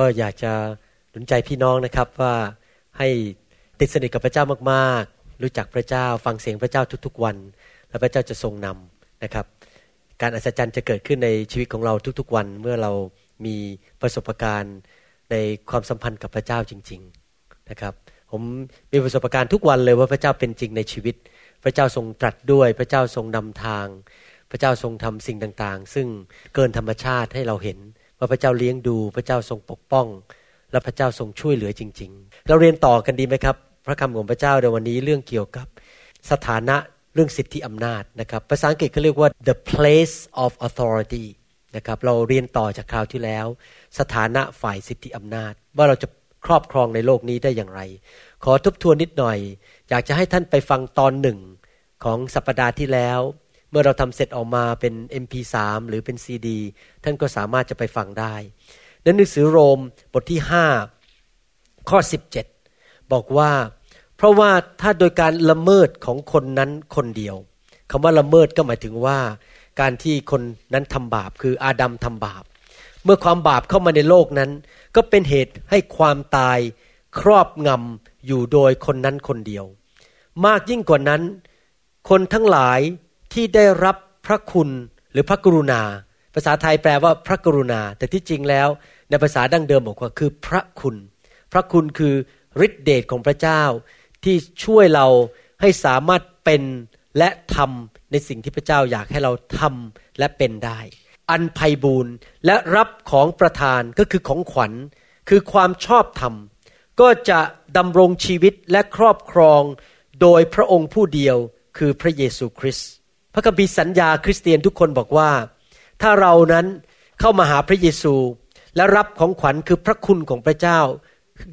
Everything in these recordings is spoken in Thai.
ก็อยากจะหนุนใจพี่น้องนะครับว่าให้ติดสนิทกับพระเจ้ามากๆ รู้จักพระเจ้าฟังเสียงพระเจ้าทุกๆวัน แล้วพระเจ้าจะทรงนำนะครับ การอัศจรรย์จะเกิดขึ้นในชีวิตของเราทุกๆวันเมื่อเรามีประสบการณ์ในความสัมพันธ์กับพระเจ้าจริง ๆนะครับ ผมมีประสบการณ์ทุกวันเลยว่าพระเจ้าเป็นจริงในชีวิต พระเจ้าทรงตรัสด้วย พระเจ้าทรงนำทาง พระเจ้าทรงทำสิ่งต่างๆ ซึ่งเกินธรรมชาติให้เราเห็น ว่าพระเจ้าเลี้ยงดูพระเจ้าทรงปกป้อง และพระเจ้าทรงช่วยเหลือจริง ๆ เราเรียนต่อกันดีไหมครับ พระคำของพระเจ้าในวันนี้เรื่องเกี่ยวกับสถานะเรื่องสิทธิอำนาจนะครับภาษาอังกฤษเขาเรียกว่า the place of authority นะครับเราเรียนต่อจากคราวที่แล้ว สถานะฝ่ายสิทธิอำนาจ ว่าเราจะครอบครองในโลกนี้ได้อย่างไร ขอทบทวนนิดหน่อย อยากจะให้ท่านไปฟังตอนหนึ่งของสัปปดาห์ที่แล้ว เมื่อเราทำเสร็จออกมาเป็น MP3 หรือเป็น CD ท่านก็สามารถจะไปฟังได้ในหนังสือโรมบทที่ 5 ข้อ 17 บอกว่า เพราะว่าถ้าโดยการละเมิดของคนนั้นคนเดียวคำว่าละเมิดก็หมายถึงว่า การที่คนนั้นทำบาปคืออาดัมทำบาป เมื่อความบาปเข้ามาในโลกนั้น ก็เป็นเหตุให้ความตายครอบงำอยู่โดยคนนั้นคนเดียว มากยิ่งกว่านั้น คนทั้งหลาย ที่ได้รับพระคุณหรือพระกรุณา ภาษาไทยแปลว่าพระกรุณา แต่ที่จริงแล้ว ในภาษาดั้งเดิมบอกว่าคือพระคุณ พระคุณคือฤทธิเดชของพระเจ้า ที่ช่วยเราให้สามารถเป็นและทำในสิ่งที่พระเจ้าอยากให้เราทำและเป็นได้ อันไพบูรณ์และรับของประทานก็คือของขวัญ คือความชอบธรรม ก็จะดำรงชีวิตและครอบครอง โดยพระองค์ผู้เดียวคือพระเยซูคริสต์ พระคัมภีร์สัญญาคริสเตียนทุกคนบอกว่า ถ้าเรานั้นเข้ามาหาพระเยซูและรับของขวัญคือพระคุณของพระเจ้า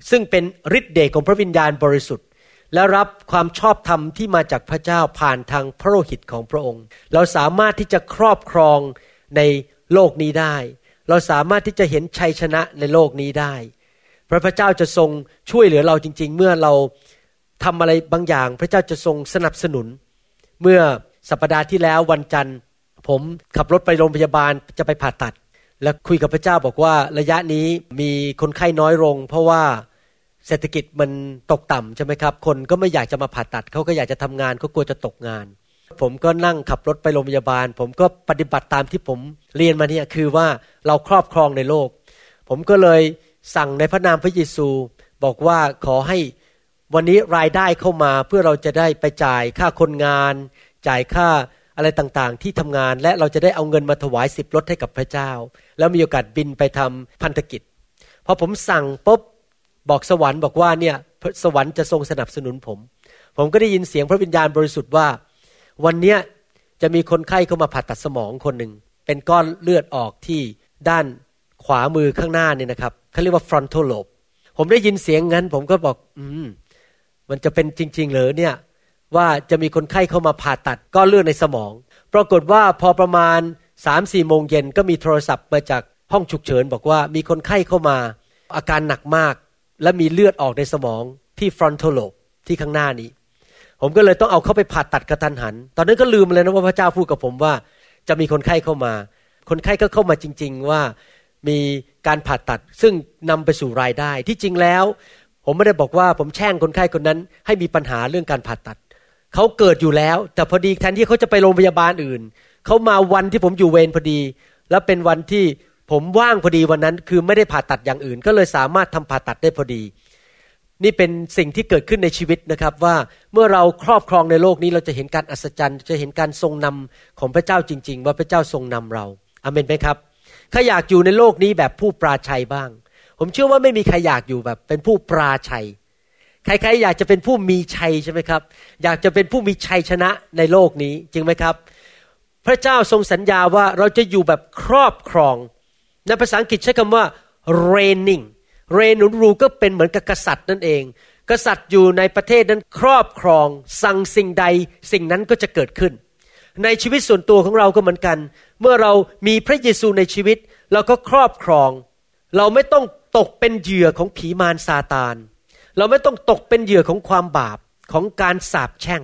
ซึ่งเป็นฤทธิ์เดชของพระวิญญาณบริสุทธิ์ และรับความชอบธรรมที่มาจากพระเจ้าผ่านทางพระโลหิตของพระองค์ เราสามารถที่จะครอบครองในโลกนี้ได้ เราสามารถที่จะเห็นชัยชนะในโลกนี้ได้ พระพระเจ้าจะทรงช่วยเหลือเราจริง ๆ เมื่อเราทำอะไรบางอย่าง พระเจ้าจะทรงสนับสนุน เมื่อ สัปปดาห์ที่แล้ววันจันทร์ ผมขับรถไปโรงพยาบาลจะไปผ่าตัด แล้วคุยกับพระเจ้าบอกว่าระยะนี้มีคนไข้น้อยลง เพราะว่าเศรษฐกิจมันตกต่ำใช่ไหมครับ คนก็ไม่อยากจะมาผ่าตัด เขาก็อยากจะทำงานเขากลัวจะตกงาน ผมก็นั่งขับรถไปโรงพยาบาล ผมก็ปฏิบัติตามที่ผมเรียนมาเนี่ยคือว่าเราครอบครองในโลก ผมก็เลยสั่งในพระนามพระเยซู บอกว่าขอให้วันนี้รายได้เข้ามาเพื่อเราจะได้ไปจ่ายค่าคนงาน จ่ายค่าอะไรต่างๆ ที่ทำงานและเราจะได้เอาเงินมาถวายสิบรถให้กับพระเจ้า แล้วมีโอกาสบินไปทำพันธกิจพอผมสั่งปุ๊บบอกสวรรค์บอกว่าเนี่ยสวรรค์จะทรงสนับสนุนผม ผมก็ได้ยินเสียงพระวิญญาณบริสุทธิ์ว่า วันเนี้ยจะมีคนไข้เข้ามาผ่าตัดสมองคนหนึ่งเป็นก้อนเลือดออกที่ด้านขวามือข้างหน้าเนี่ยนะครับเขาเรียกว่า frontal lobe ผมได้ยินเสียงงั้น ผมก็บอก อืมมันจะเป็นจริง ๆ เหรอเนี่ย ว่าจะมีคนไข้เข้ามาผ่าตัดก้อนเลือดในสมอง ปรากฏว่าพอประมาณสามสี่โมงเย็นก็มีโทรศัพท์มาจากห้องฉุกเฉิน บอกว่ามีคนไข้เข้ามา อาการหนักมาก และมีเลือดออกในสมองที่ frontal lobe ที่ข้างหน้านี้ ผมก็เลยต้องเอาเข้าไปผ่าตัดกระทันหัน ตอนนั้นก็ลืมเลยนะว่าพระเจ้าพูดกับผมว่า จะมีคนไข้เข้ามา คนไข้ก็เข้ามาจริง ๆ ว่ามีการผ่าตัดซึ่งนำไปสู่รายได้ที่จริงแล้ว ผมไม่ได้บอกว่าผมแช่งคนไข้คนนั้น ให้มีปัญหาเรื่องการผ่าตัด เขาเกิดอยู่แล้ว แต่พอดีแทนที่เขาจะไปโรงพยาบาลอื่น เขามาวันที่ผมอยู่เวรพอดี แล้วเป็นวันที่ผมว่างพอดีวันนั้น คือไม่ได้ผ่าตัดอย่างอื่น ก็เลยสามารถทำผ่าตัดได้พอดี นี่เป็นสิ่งที่เกิดขึ้นในชีวิตนะครับว่าเมื่อเราครอบครองในโลกนี้เราจะเห็นการอัศจรรย์จะเห็นการทรงนำของพระเจ้าจริง ๆ ว่าพระเจ้าทรงนำเราอเมนไหมครับข้าอยากอยู่ในโลกนี้แบบผู้ปราชัยบ้าง ผมเชื่อว่าไม่มีใครอยากอยู่แบบเป็นผู้ปราชัย ใครๆอยากจะเป็นผู้มีชัยใช่ไหมครับ อยากจะเป็นผู้มีชัยชนะในโลกนี้จริงไหมครับ พระเจ้าทรงสัญญาว่าเราจะอยู่แบบครอบครอง ในภาษาอังกฤษใช้คำว่า reigning เรนุนรูก็เป็นเหมือนกับกษัตริย์นั่นเอง กษัตริย์อยู่ในประเทศนั้นครอบครอง สั่งสิ่งใดสิ่งนั้นก็จะเกิดขึ้น ในชีวิตส่วนตัวของเราก็เหมือนกัน เมื่อเรามีพระเยซูในชีวิต เราก็ครอบครอง เราไม่ต้องตกเป็นเหยื่อของผีมารซาตาน เราไม่ต้องตกเป็นเหยื่อของความบาปของการสาปแช่ง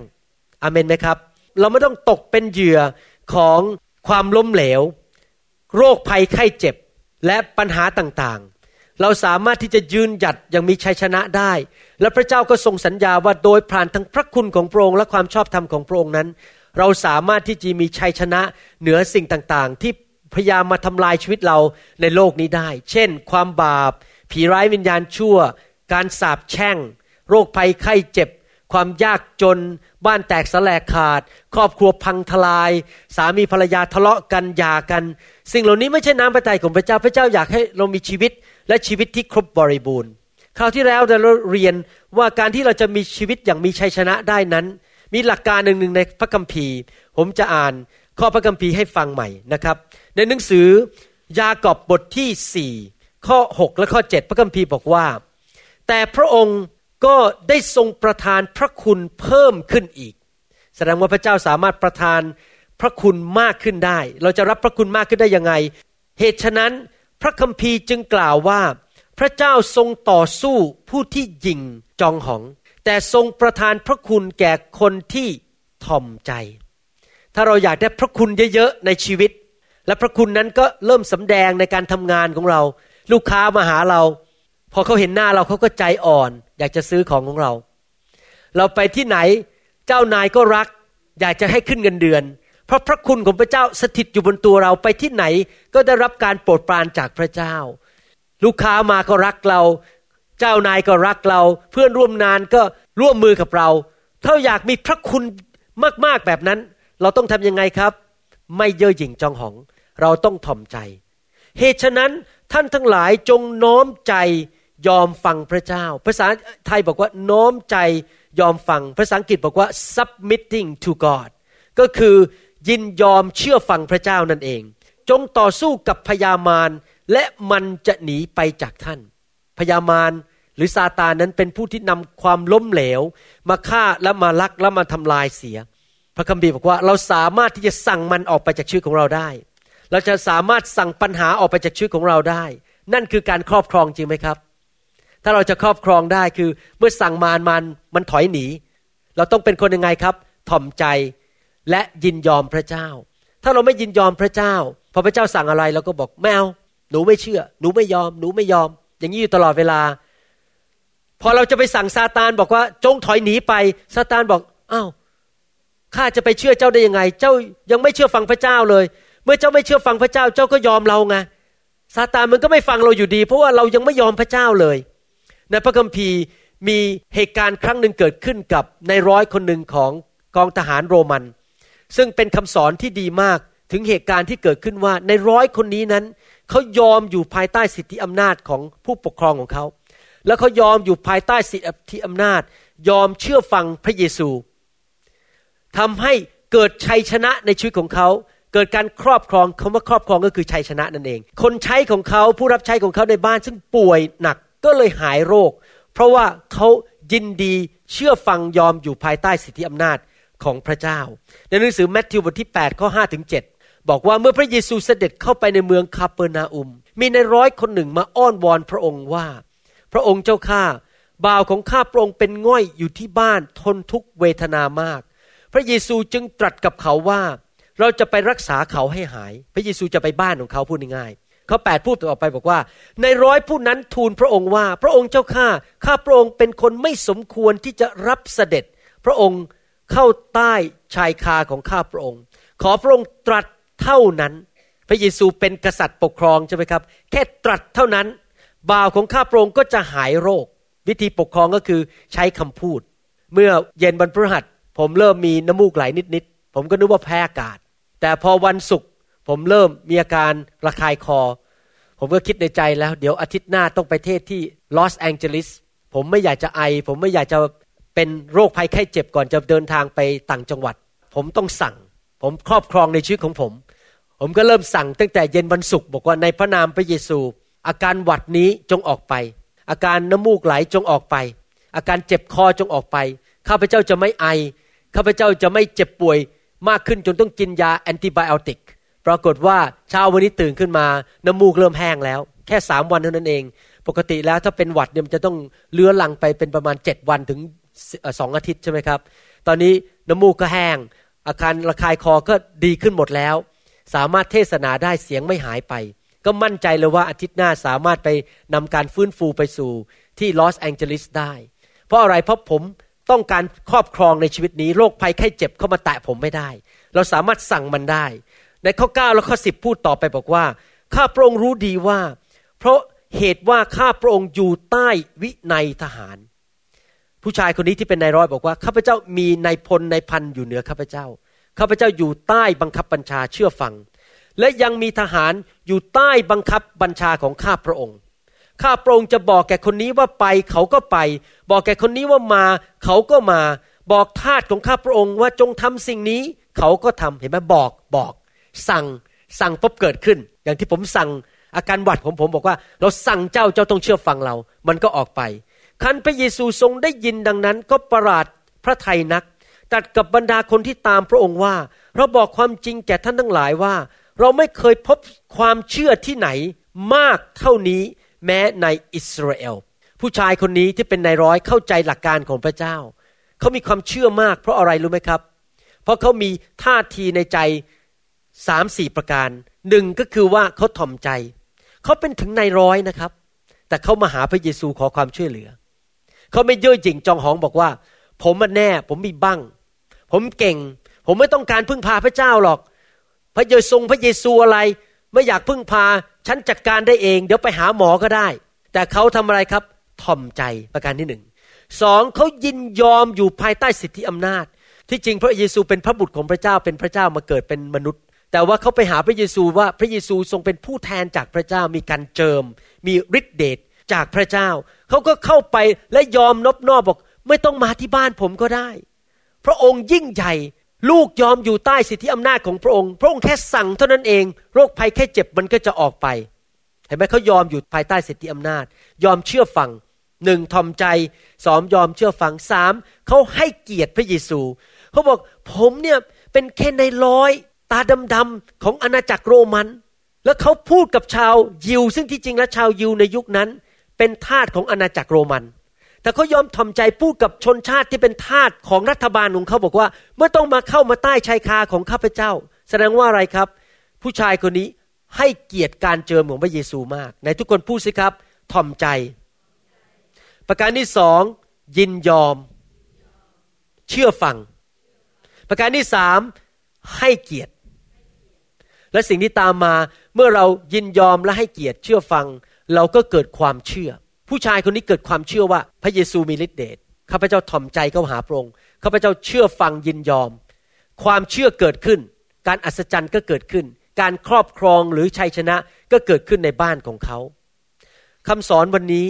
อเมนไหมครับ เราไม่ต้องตกเป็นเหยื่อของความล้มเหลว โรคภัยไข้เจ็บและปัญหาต่างๆ เราสามารถที่จะยืนหยัดอย่างมีชัยชนะได้ และพระเจ้าก็ทรงสัญญาว่าโดยผ่านทั้งพระคุณของพระองค์และความชอบธรรมของพระองค์นั้น เราสามารถที่จะมีชัยชนะเหนือสิ่งต่างๆ ที่พยายามมาทำลายชีวิตเราในโลกนี้ได้ เช่น ความบาป ผีร้ายวิญญาณชั่ว การสาปแช่ง โรคภัยไข้เจ็บ ความยากจน บ้านแตกสลายขาด ครอบครัวพังทลาย สามีภรรยาทะเลาะกันหย่ากัน สิ่งเหล่านี้ไม่ใช่น้ำพระทัยของพระเจ้าพระเจ้าอยากให้เรามีชีวิตและชีวิตที่ครบบริบูรณ์คราวที่แล้วเราเรียนว่าการที่เราจะมีชีวิตอย่างมีชัยชนะได้นั้น มีหลักการหนึ่งในพระคัมภีร์ ผมจะอ่านข้อพระคัมภีร์ให้ฟังใหม่นะครับ ในหนังสือยากอบบทที่ 4 ข้อ 6 และข้อ 7 พระคัมภีร์บอกว่า แต่พระองค์ก็ได้ทรงประทานพระคุณเพิ่มขึ้นอีก แสดงว่าพระเจ้าสามารถประทานพระคุณมากขึ้นได้ เราจะรับพระคุณมากขึ้นได้ยังไง เหตุฉะนั้นพระคัมภีร์จึงกล่าวว่า พระเจ้าทรงต่อสู้ผู้ที่ยิงจองหอง แต่ทรงประทานพระคุณแก่คนที่ทอมใจ ถ้าเราอยากได้พระคุณเยอะๆในชีวิต และพระคุณนั้นก็เริ่มสำแดงในการทำงานของเรา ลูกค้ามาหาเรา พอเขาเห็นหน้าเราเขาก็ใจอ่อน อยากจะซื้อของของเรา เราไปที่ไหนเจ้านายก็รัก อยากจะให้ขึ้นเงินเดือน เพราะพระคุณของพระเจ้าสถิตอยู่บนตัวเราไปที่ไหนก็ได้รับการโปรดปรานจากพระเจ้า ลูกค้ามาก็รักเรา เจ้านายก็รักเรา เพื่อนร่วมงานก็ร่วมมือกับเรา ถ้าอยากมีพระคุณมากๆแบบนั้น เราต้องทำยังไงครับ ไม่เย่อหยิ่งจองหอง เราต้องถ่อมใจ เหตุฉะนั้นท่านทั้งหลายจงน้อมใจ ยอมฟังพระเจ้า ภาษาไทยบอกว่าน้อมใจยอมฟัง ภาษาอังกฤษบอกว่า submitting to God ก็คือยินยอมเชื่อฟังพระเจ้านั่นเอง จงต่อสู้กับพยามารและมันจะหนีไปจากท่าน พยามารหรือซาตานนั้นเป็นผู้ที่นำความล้มเหลว มาฆ่าและมาลักและมาทำลายเสีย พระคัมภีร์บอกว่าเราสามารถที่จะสั่งมันออกไปจากชีวิตของเราได้ เราจะสามารถสั่งปัญหาออกไปจากชีวิตของเราได้ นั่นคือการครอบครองจริงไหมครับ ถ้าเราจะครอบครองได้คือเมื่อสั่งมารมันมันถอยหนี เราต้องเป็นคนยังไงครับถ่อมใจและยินยอมพระเจ้า ถ้าเราไม่ยินยอมพระเจ้า พอพระเจ้าสั่งอะไรเราก็บอกแมวหนูไม่เชื่อ หนูไม่ยอม หนูไม่ยอม อย่างนี้อยู่ตลอดเวลา พอเราจะไปสั่งซาตานบอกว่าจงถอยหนีไปซาตานบอกอ้าวข้าจะไปเชื่อเจ้าได้ยังไง เจ้ายังไม่เชื่อฟังพระเจ้าเลย เมื่อเจ้าไม่เชื่อฟังพระเจ้า เจ้าก็ยอมเราไงซาตานมันก็ไม่ฟังเราอยู่ดี เพราะว่าเรายังไม่ยอมพระเจ้าเลย ในพระคัมภีร์มีเหตุการณ์ครั้งหนึ่งเกิดขึ้นกับในร้อยคนหนึ่งของกองทหารโรมัน ซึ่งเป็นคำสอนที่ดีมากถึงเหตุการณ์ที่เกิดขึ้นว่าในร้อยคนนี้นั้นเขายอมอยู่ภายใต้สิทธิอำนาจของผู้ปกครองของเขา แล้วเขายอมอยู่ภายใต้สิทธิอำนาจ ยอมเชื่อฟังพระเยซูทำให้เกิดชัยชนะในชีวิตของเขาเกิดการครอบครองคาว่าครอบครองก็คือชัยชนะนั่นเอง คนใช้ของเขาผู้รับใช้ของเขาในบ้านซึ่งป่วยหนัก ก็เลยหายโรค เพราะว่าเขายินดีเชื่อฟังยอมอยู่ภายใต้สิทธิอำนาจของพระเจ้า ในหนังสือแมทธิวบทที่8ข้อ5ถึง7บอกว่าเมื่อพระเยซูเสด็จเข้าไปในเมืองคาเปอร์นาอุม มีในร้อยคนหนึ่งมาอ้อนวอนพระองค์ว่า พระองค์เจ้าข้าบ่าวของข้าพระองค์เป็นง่อยอยู่ที่บ้านทนทุกเวทนามาก พระเยซูจึงตรัสกับเขาว่า เราจะไปรักษาเขาให้หาย พระเยซูจะไปบ้านของเขาพูดง่ายๆ ขาแปดพูดต่อไปบอกว่า ในร้อยผู้นั้นทูลพระองค์ว่า พระองค์เจ้าข้าข้าพระองค์เป็นคนไม่สมควรที่จะรับเสด็จ พระองค์เข้าใต้ชายคาของข้าพระองค์ ขอพระองค์ตรัสเท่านั้น พระเยซูเป็นกษัตริย์ปกครองใช่ไหมครับ แค่ตรัสเท่านั้น บ่าวของข้าพระองค์ก็จะหายโรค วิธีปกครองก็คือใช้คำพูด เมื่อเย็นบรรพฤหัสผมเริ่มมีน้ำมูกไหลนิดๆผมก็นึกว่าแพ้อากาศ แต่พอวันศุกร์ ผมเริ่มมีอาการระคายคอ ผมก็คิดในใจแล้ว เดี๋ยวอาทิตย์หน้าต้องไปเทศที่ลอสแองเจลิสผมไม่อยากจะไอ ผมไม่อยากจะเป็นโรคภัยไข้เจ็บก่อนจะเดินทางไปต่างจังหวัด ผมต้องสั่ง ผมครอบครองในชีวิตของผม ผมก็เริ่มสั่งตั้งแต่เย็นวันศุกร์บอกว่าในพระนามพระเยซู อาการหวัดนี้จงออกไป อาการน้ำมูกไหลจงออกไป อาการเจ็บคอจงออกไปข้าพเจ้าจะไม่ไอข้าพเจ้าจะไม่เจ็บป่วยมากขึ้นจนต้องกินยาแอนติไบโอติก ปรากฏว่าเช้าวันนี้ตื่นขึ้นมา น้ำมูกเริ่มแห้งแล้ว แค่สามวันเท่านั้นเอง ปกติแล้วถ้าเป็นหวัดเนี่ยมันจะต้องเลื้อลังไปเป็นประมาณเจ็ดวันถึงสองอาทิตย์ใช่ไหมครับ ตอนนี้น้ำมูกก็แห้ง อาการระคายคอก็ดีขึ้นหมดแล้ว สามารถเทศนาได้เสียงไม่หายไป ก็มั่นใจเลยว่าอาทิตย์หน้าสามารถไปนำการฟื้นฟูไปสู่ที่ลอสแองเจลิสได้ เพราะอะไรเพราะผมต้องการครอบครองในชีวิตนี้โรคภัยไข้เจ็บเข้ามาแตะผมไม่ได้ เราสามารถสั่งมันได้ ในข้อ 9 และข้อ 10 พูดต่อไปบอกว่า ข้าพระองค์รู้ดีว่า เพราะเหตุว่าข้าพระองค์อยู่ใต้วินัยทหาร ผู้ชายคนนี้ที่เป็นนายร้อยบอกว่าข้าพเจ้ามีนายพลนายพันอยู่เหนือข้าพเจ้าข้าพเจ้าอยู่ใต้บังคับบัญชาเชื่อฟัง และยังมีทหารอยู่ใต้บังคับบัญชาของข้าพระองค์ข้าพระองค์จะบอกแก่คนนี้ว่าไปเขาก็ไป บอกแก่คนนี้ว่ามาเขาก็มา บอกทาสของข้าพระองค์ว่าจงทำสิ่งนี้ เขาก็ทำเห็นไหมบอกบอก สั่งสั่งปุ๊บเกิดขึ้น อย่างที่ผมสั่งอาการหวัดผมผมบอกว่า เราสั่งเจ้าเจ้าต้องเชื่อฟังเรา มันก็ออกไป คันพระเยซูทรงได้ยินดังนั้น ก็ประหลาดพระไทยนัก ตัดกับบรรดาคนที่ตามพระองค์ว่า เราบอกความจริงแก่ท่านทั้งหลายว่า เราไม่เคยพบความเชื่อที่ไหนมากเท่านี้แม้ในอิสราเอลผู้ชายคนนี้ที่เป็นนายร้อยเข้าใจหลักการของพระเจ้า เขามีความเชื่อมากเพราะอะไรรู้ไหมครับ เพราะเขามีท่าทีในใจ สามสี่ประการหนึ่งก็คือว่าเขาถ่อมใจ เขาเป็นถึงนายร้อยนะครับ แต่เขามาหาพระเยซูขอความช่วยเหลือ เขาไม่เย่อหยิ่งจองหองบอกว่า ผมมันแน่ ผมมีบั้งผมเก่ง ผมไม่ต้องการพึ่งพาพระเจ้าหรอก พระเยซูพระเยซูอะไร ไม่อยากพึ่งพา ฉันจัดการได้เอง เดี๋ยวไปหาหมอก็ได้ แต่เขาทำอะไรครับถ่อมใจประการที่หนึ่งสองเขายินยอมอยู่ภายใต้สิทธิอำนาจ ที่จริงพระเยซูเป็นพระบุตรของพระเจ้าเป็นพระเจ้ามาเกิดเป็นมนุษย์ แต่ว่าเขาไปหาพระเยซูว่าพระเยซูทรงเป็นผู้แทนจากพระเจ้ามีการเจิม มีฤทธิเดชจากพระเจ้า เขาก็เข้าไปและยอมนบนอบบอก ไม่ต้องมาที่บ้านผมก็ได้ พระองค์ยิ่งใหญ่ ลูกยอมอยู่ใต้สิทธิอำนาจของพระองค์ พระองค์แค่สั่งเท่านั้นเอง โรคภัยแค่เจ็บมันก็จะออกไป เห็นไหมเขายอมอยู่ภายใต้สิทธิอำนาจ ยอมเชื่อฟังหนึ่งทอมใจสองยอมเชื่อฟังสามเขาให้เกียรติพระเยซู เขาบอกผมเนี่ยเป็นแค่ในร้อย ตาดำๆของอาณาจักรโรมัน แล้วเขาพูดกับชาวยิว ซึ่งที่จริงแล้วชาวยิวในยุคนั้น เป็นทาสของอาณาจักรโรมัน แต่เขายอมทำใจพูดกับชนชาติที่เป็นทาสของรัฐบาลของเขาบอกว่าเมื่อต้องมาเข้ามาใต้ชายคาของข้าพเจ้า แสดงว่าอะไรครับ ผู้ชายคนนี้ให้เกียรติการเจิมของพระเยซูมากในทุกคนพูดสิครับทอมใจ ประการที่สองยินยอม เชื่อฟัง ประการที่สามให้เกียรติ และสิ่งที่ตามมาเมื่อเรายินยอมและให้เกียรติเชื่อฟัง เราก็เกิดความเชื่อ ผู้ชายคนนี้เกิดความเชื่อว่าพระเยซูมีฤทธิ์เดชข้าพเจ้าถ่อมใจเข้าหาพระองค์ข้าพเจ้าเชื่อฟังยินยอม ความเชื่อเกิดขึ้น การอัศจรรย์ก็เกิดขึ้น การครอบครองหรือชัยชนะก็เกิดขึ้นในบ้านของเขาคำสอนวันนี้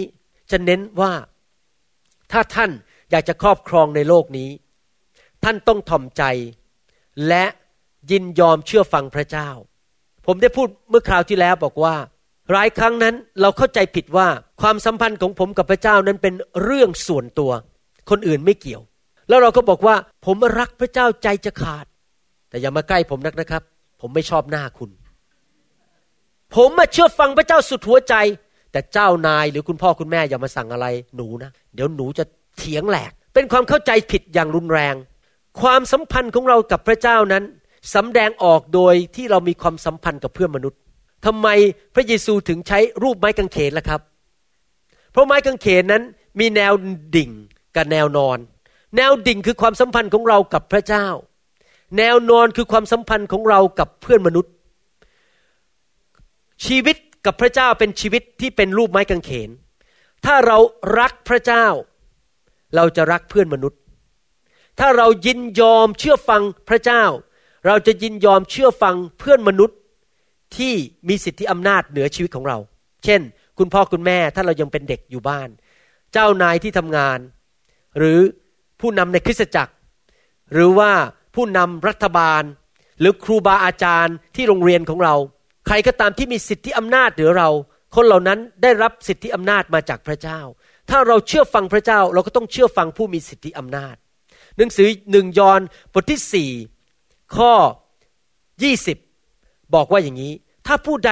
จะเน้นว่าถ้าท่านอยากจะครอบครองในโลกนี้ ท่านต้องถ่อมใจและยินยอมเชื่อฟังพระเจ้า ผมได้พูดเมื่อคราวที่แล้วบอกว่า หลายครั้งนั้นเราเข้าใจผิดว่าความสัมพันธ์ของผมกับพระเจ้านั้นเป็นเรื่องส่วนตัว คนอื่นไม่เกี่ยว แล้วเราก็บอกว่าผมรักพระเจ้าใจจะขาด แต่อย่ามาใกล้ผมนักนะครับ ผมไม่ชอบหน้าคุณ ผมมาเชื่อฟังพระเจ้าสุดหัวใจ แต่เจ้านายหรือคุณพ่อคุณแม่อย่ามาสั่งอะไรหนูนะ เดี๋ยวหนูจะเถียงแหลก เป็นความเข้าใจผิดอย่างรุนแรง ความสัมพันธ์ของเรากับพระเจ้านั้น สำแดงออกโดยที่เรามีความสัมพันธ์กับเพื่อนมนุษย์ทำไมพระเยซูถึงใช้รูปไม้กางเขนล่ะครับ เพราะไม้กางเขนนั้นมีแนวดิ่งกับแนวนอน แนวดิ่งคือความสัมพันธ์ของเรากับพระเจ้า แนวนอนคือความสัมพันธ์ของเรากับเพื่อนมนุษย์ ชีวิตกับพระเจ้าเป็นชีวิตที่เป็นรูปไม้กางเขน ถ้าเรารักพระเจ้า เราจะรักเพื่อนมนุษย์ ถ้าเรายินยอมเชื่อฟังพระเจ้า เราจะยินยอมเชื่อฟังเพื่อนมนุษย์ที่มีสิทธิอำนาจเหนือชีวิตของเรา เช่น คุณพ่อคุณแม่ถ้าเรายังเป็นเด็กอยู่บ้าน เจ้านายที่ทำงาน หรือผู้นำในคริสตจักร หรือว่าผู้นำรัฐบาล หรือครูบาอาจารย์ที่โรงเรียนของเรา ใครก็ตามที่มีสิทธิอำนาจเหนือเรา คนเหล่านั้นได้รับสิทธิอำนาจมาจากพระเจ้า ถ้าเราเชื่อฟังพระเจ้าเราก็ต้องเชื่อฟังผู้มีสิทธิอำนาจ หนังสือหนึ่งยอห์นบทที่สี่ ข้อยี่สิบบอกว่าอย่างนี้ ถ้าผู้ใด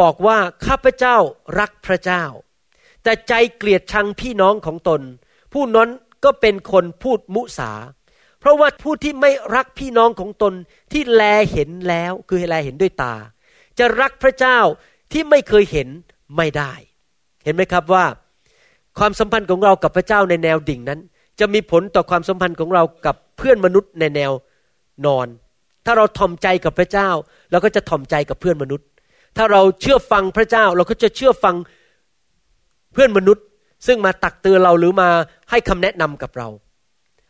บอกว่าข้าพเจ้ารักพระเจ้า แต่ใจเกลียดชังพี่น้องของตน ผู้นั้นก็เป็นคนพูดมุสา เพราะว่าผู้ที่ไม่รักพี่น้องของตนที่แลเห็นแล้วคือแลเห็นด้วยตา จะรักพระเจ้าที่ไม่เคยเห็นไม่ได้ เห็นไหมครับว่า ความสัมพันธ์ของเรากับพระเจ้าในแนวดิ่งนั้น จะมีผลต่อความสัมพันธ์ของเรากับเพื่อนมนุษย์ในแนว นอน ถ้าเราทอมใจกับพระเจ้า เราก็จะทอมใจกับเพื่อนมนุษย์ ถ้าเราเชื่อฟังพระเจ้า เราก็จะเชื่อฟังเพื่อนมนุษย์ ซึ่งมาตักเตือนเราหรือมาให้คำแนะนำกับเรา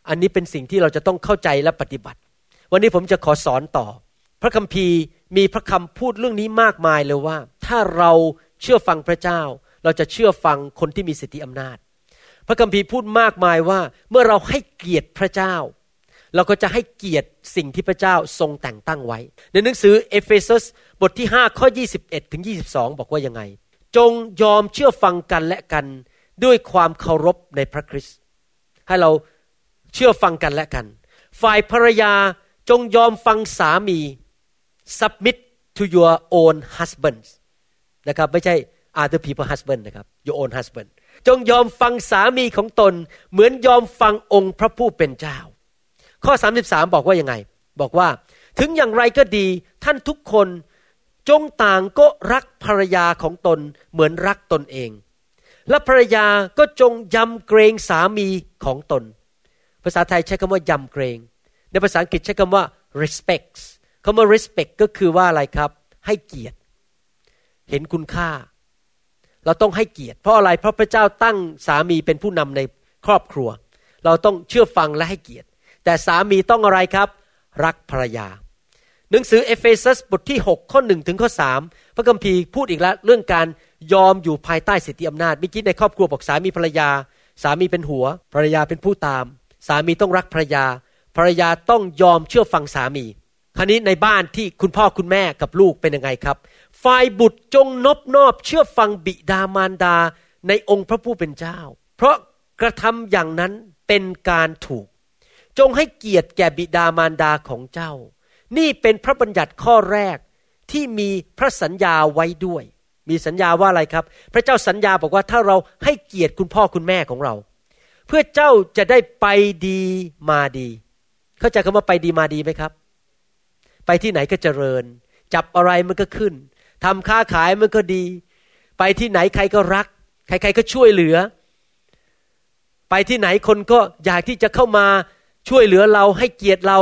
อันนี้เป็นสิ่งที่เราจะต้องเข้าใจและปฏิบัติ วันนี้ผมจะขอสอนต่อ พระคัมภีร์มีพระคำพูดเรื่องนี้มากมายเลยว่า ถ้าเราเชื่อฟังพระเจ้า เราจะเชื่อฟังคนที่มีสิทธิอำนาจ พระคัมภีร์พูดมากมายว่า เมื่อเราให้เกียรติพระเจ้า เราก็จะให้เกียรติสิ่งที่พระเจ้าทรงแต่งตั้งไว้ ในหนังสือเอเฟซัสบทที่ 5 ข้อ 21 ถึง 22 บอกว่ายังไง จงยอมเชื่อฟังกันและกันด้วยความเคารพในพระคริสต์ให้เราเชื่อฟังกันและกัน ฝ่ายภรรยาจงยอมฟังสามี submit to your own husbands นะครับไม่ใช่ other people husband นะครับ your own husband จงยอมฟังสามีของตน เหมือนยอมฟังองค์พระผู้เป็นเจ้า ข้อ 33 บอกว่ายังไง บอกว่าถึงอย่างไรก็ดีท่านทุกคนจงต่างก็รักภรรยาของตนเหมือนรักตนเอง และภรรยาก็จงยำเกรงสามีของตน ภาษาไทยใช้คำว่ายำเกรง ในภาษาอังกฤษใช้คำว่า respects คำว่า respect ก็คือว่าอะไรครับ ให้เกียรติ เห็นคุณค่า เราต้องให้เกียรติ เพราะอะไรเพราะพระเจ้าตั้งสามีเป็นผู้นำในครอบครัว เราต้องเชื่อฟังและให้เกียรติ แต่สามีต้องอะไรครับ รักภรรยา หนังสือเอเฟซัสบทที่ 6 ข้อ1ถึงข้อ3พระคัมภีร์พูดอีกแล้วเรื่องการยอมอยู่ภายใต้สิทธิอำนาจเมื่อกี้ในครอบครัวบอกสามีภรรยา สามีเป็นหัว ภรรยาเป็นผู้ตาม สามีต้องรักภรรยา ภรรยาต้องยอมเชื่อฟังสามีคราวนี้ในบ้านที่คุณพ่อคุณแม่กับลูกเป็นยังไงครับฝ่ายบุตรจงนบนอบเชื่อฟังบิดามารดาในองค์พระผู้เป็นเจ้า เพราะกระทำอย่างนั้นเป็นการถูก จงให้เกียรติแก่บิดามารดาของเจ้า นี่เป็นพระบัญญัติข้อแรกที่มีพระสัญญาไว้ด้วย มีสัญญาว่าอะไรครับ พระเจ้าสัญญาบอกว่าถ้าเราให้เกียรติคุณพ่อคุณแม่ของเรา เพื่อเจ้าจะได้ไปดีมาดี เข้าใจคำว่าไปดีมาดีไหมครับ ไปที่ไหนก็เจริญ จับอะไรมันก็ขึ้นทำค้าขายมันก็ดี ไปที่ไหนใครก็รัก ใครๆก็ช่วยเหลือ ไปที่ไหนคนก็อยากที่จะเข้ามา ช่วยเหลือเราให้เกียรติเรา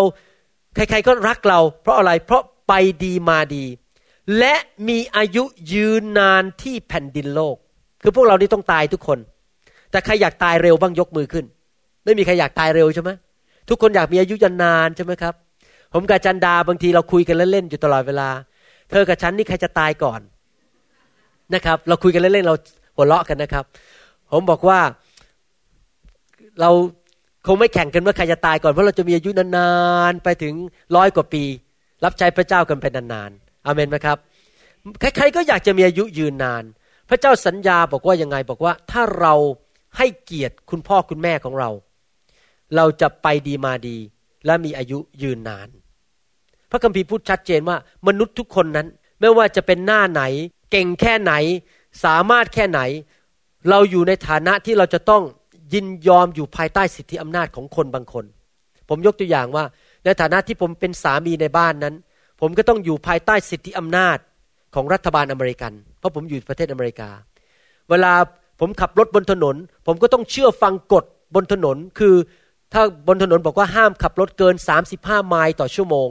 ใครๆก็รักเรา เพราะอะไรเพราะไปดีมาดี และมีอายุยืนนานที่แผ่นดินโลก คือพวกเรานี่ต้องตายทุกคน แต่ใครอยากตายเร็วบ้างยกมือขึ้น ไม่มีใครอยากตายเร็วใช่ไหมทุกคนอยากมีอายุยืนนานใช่ไหมครับ ผมกับจันดาบางทีเราคุยกันเล่นๆอยู่ตลอดเวลา เธอกับฉันนี่ใครจะตายก่อนนะครับ เราคุยกันเล่นๆเราหัวเราะกันนะครับ ผมบอกว่าเรา คงไม่แข่งกันว่าใครจะตายก่อนเพราะเราจะมีอายุนานๆไปถึงร้อยกว่าปี รับใช้พระเจ้ากันไปนานๆอเมนไหมครับใครๆก็อยากจะมีอายุยืนนาน พระเจ้าสัญญาบอกว่ายังไงบอกว่าถ้าเราให้เกียรติคุณพ่อคุณแม่ของเรา เราจะไปดีมาดี และมีอายุยืนนาน พระคัมภีร์พูดชัดเจนว่ามนุษย์ทุกคนนั้น ไม่ว่าจะเป็นหน้าไหน เก่งแค่ไหน สามารถแค่ไหน เราอยู่ในฐานะที่เราจะต้อง ยินยอมอยู่ภายใต้สิทธิอำนาจของคนบางคน ผมยกตัวอย่างว่า ในฐานะที่ผมเป็นสามีในบ้านนั้น ผมก็ต้องอยู่ภายใต้สิทธิอำนาจของรัฐบาลอเมริกัน เพราะผมอยู่ประเทศอเมริกา เวลาผมขับรถบนถนน ผมก็ต้องเชื่อฟังกฎบนถนน คือถ้าบนถนนบอกว่าห้ามขับรถเกิน 35 ไมล์ต่อชั่วโมง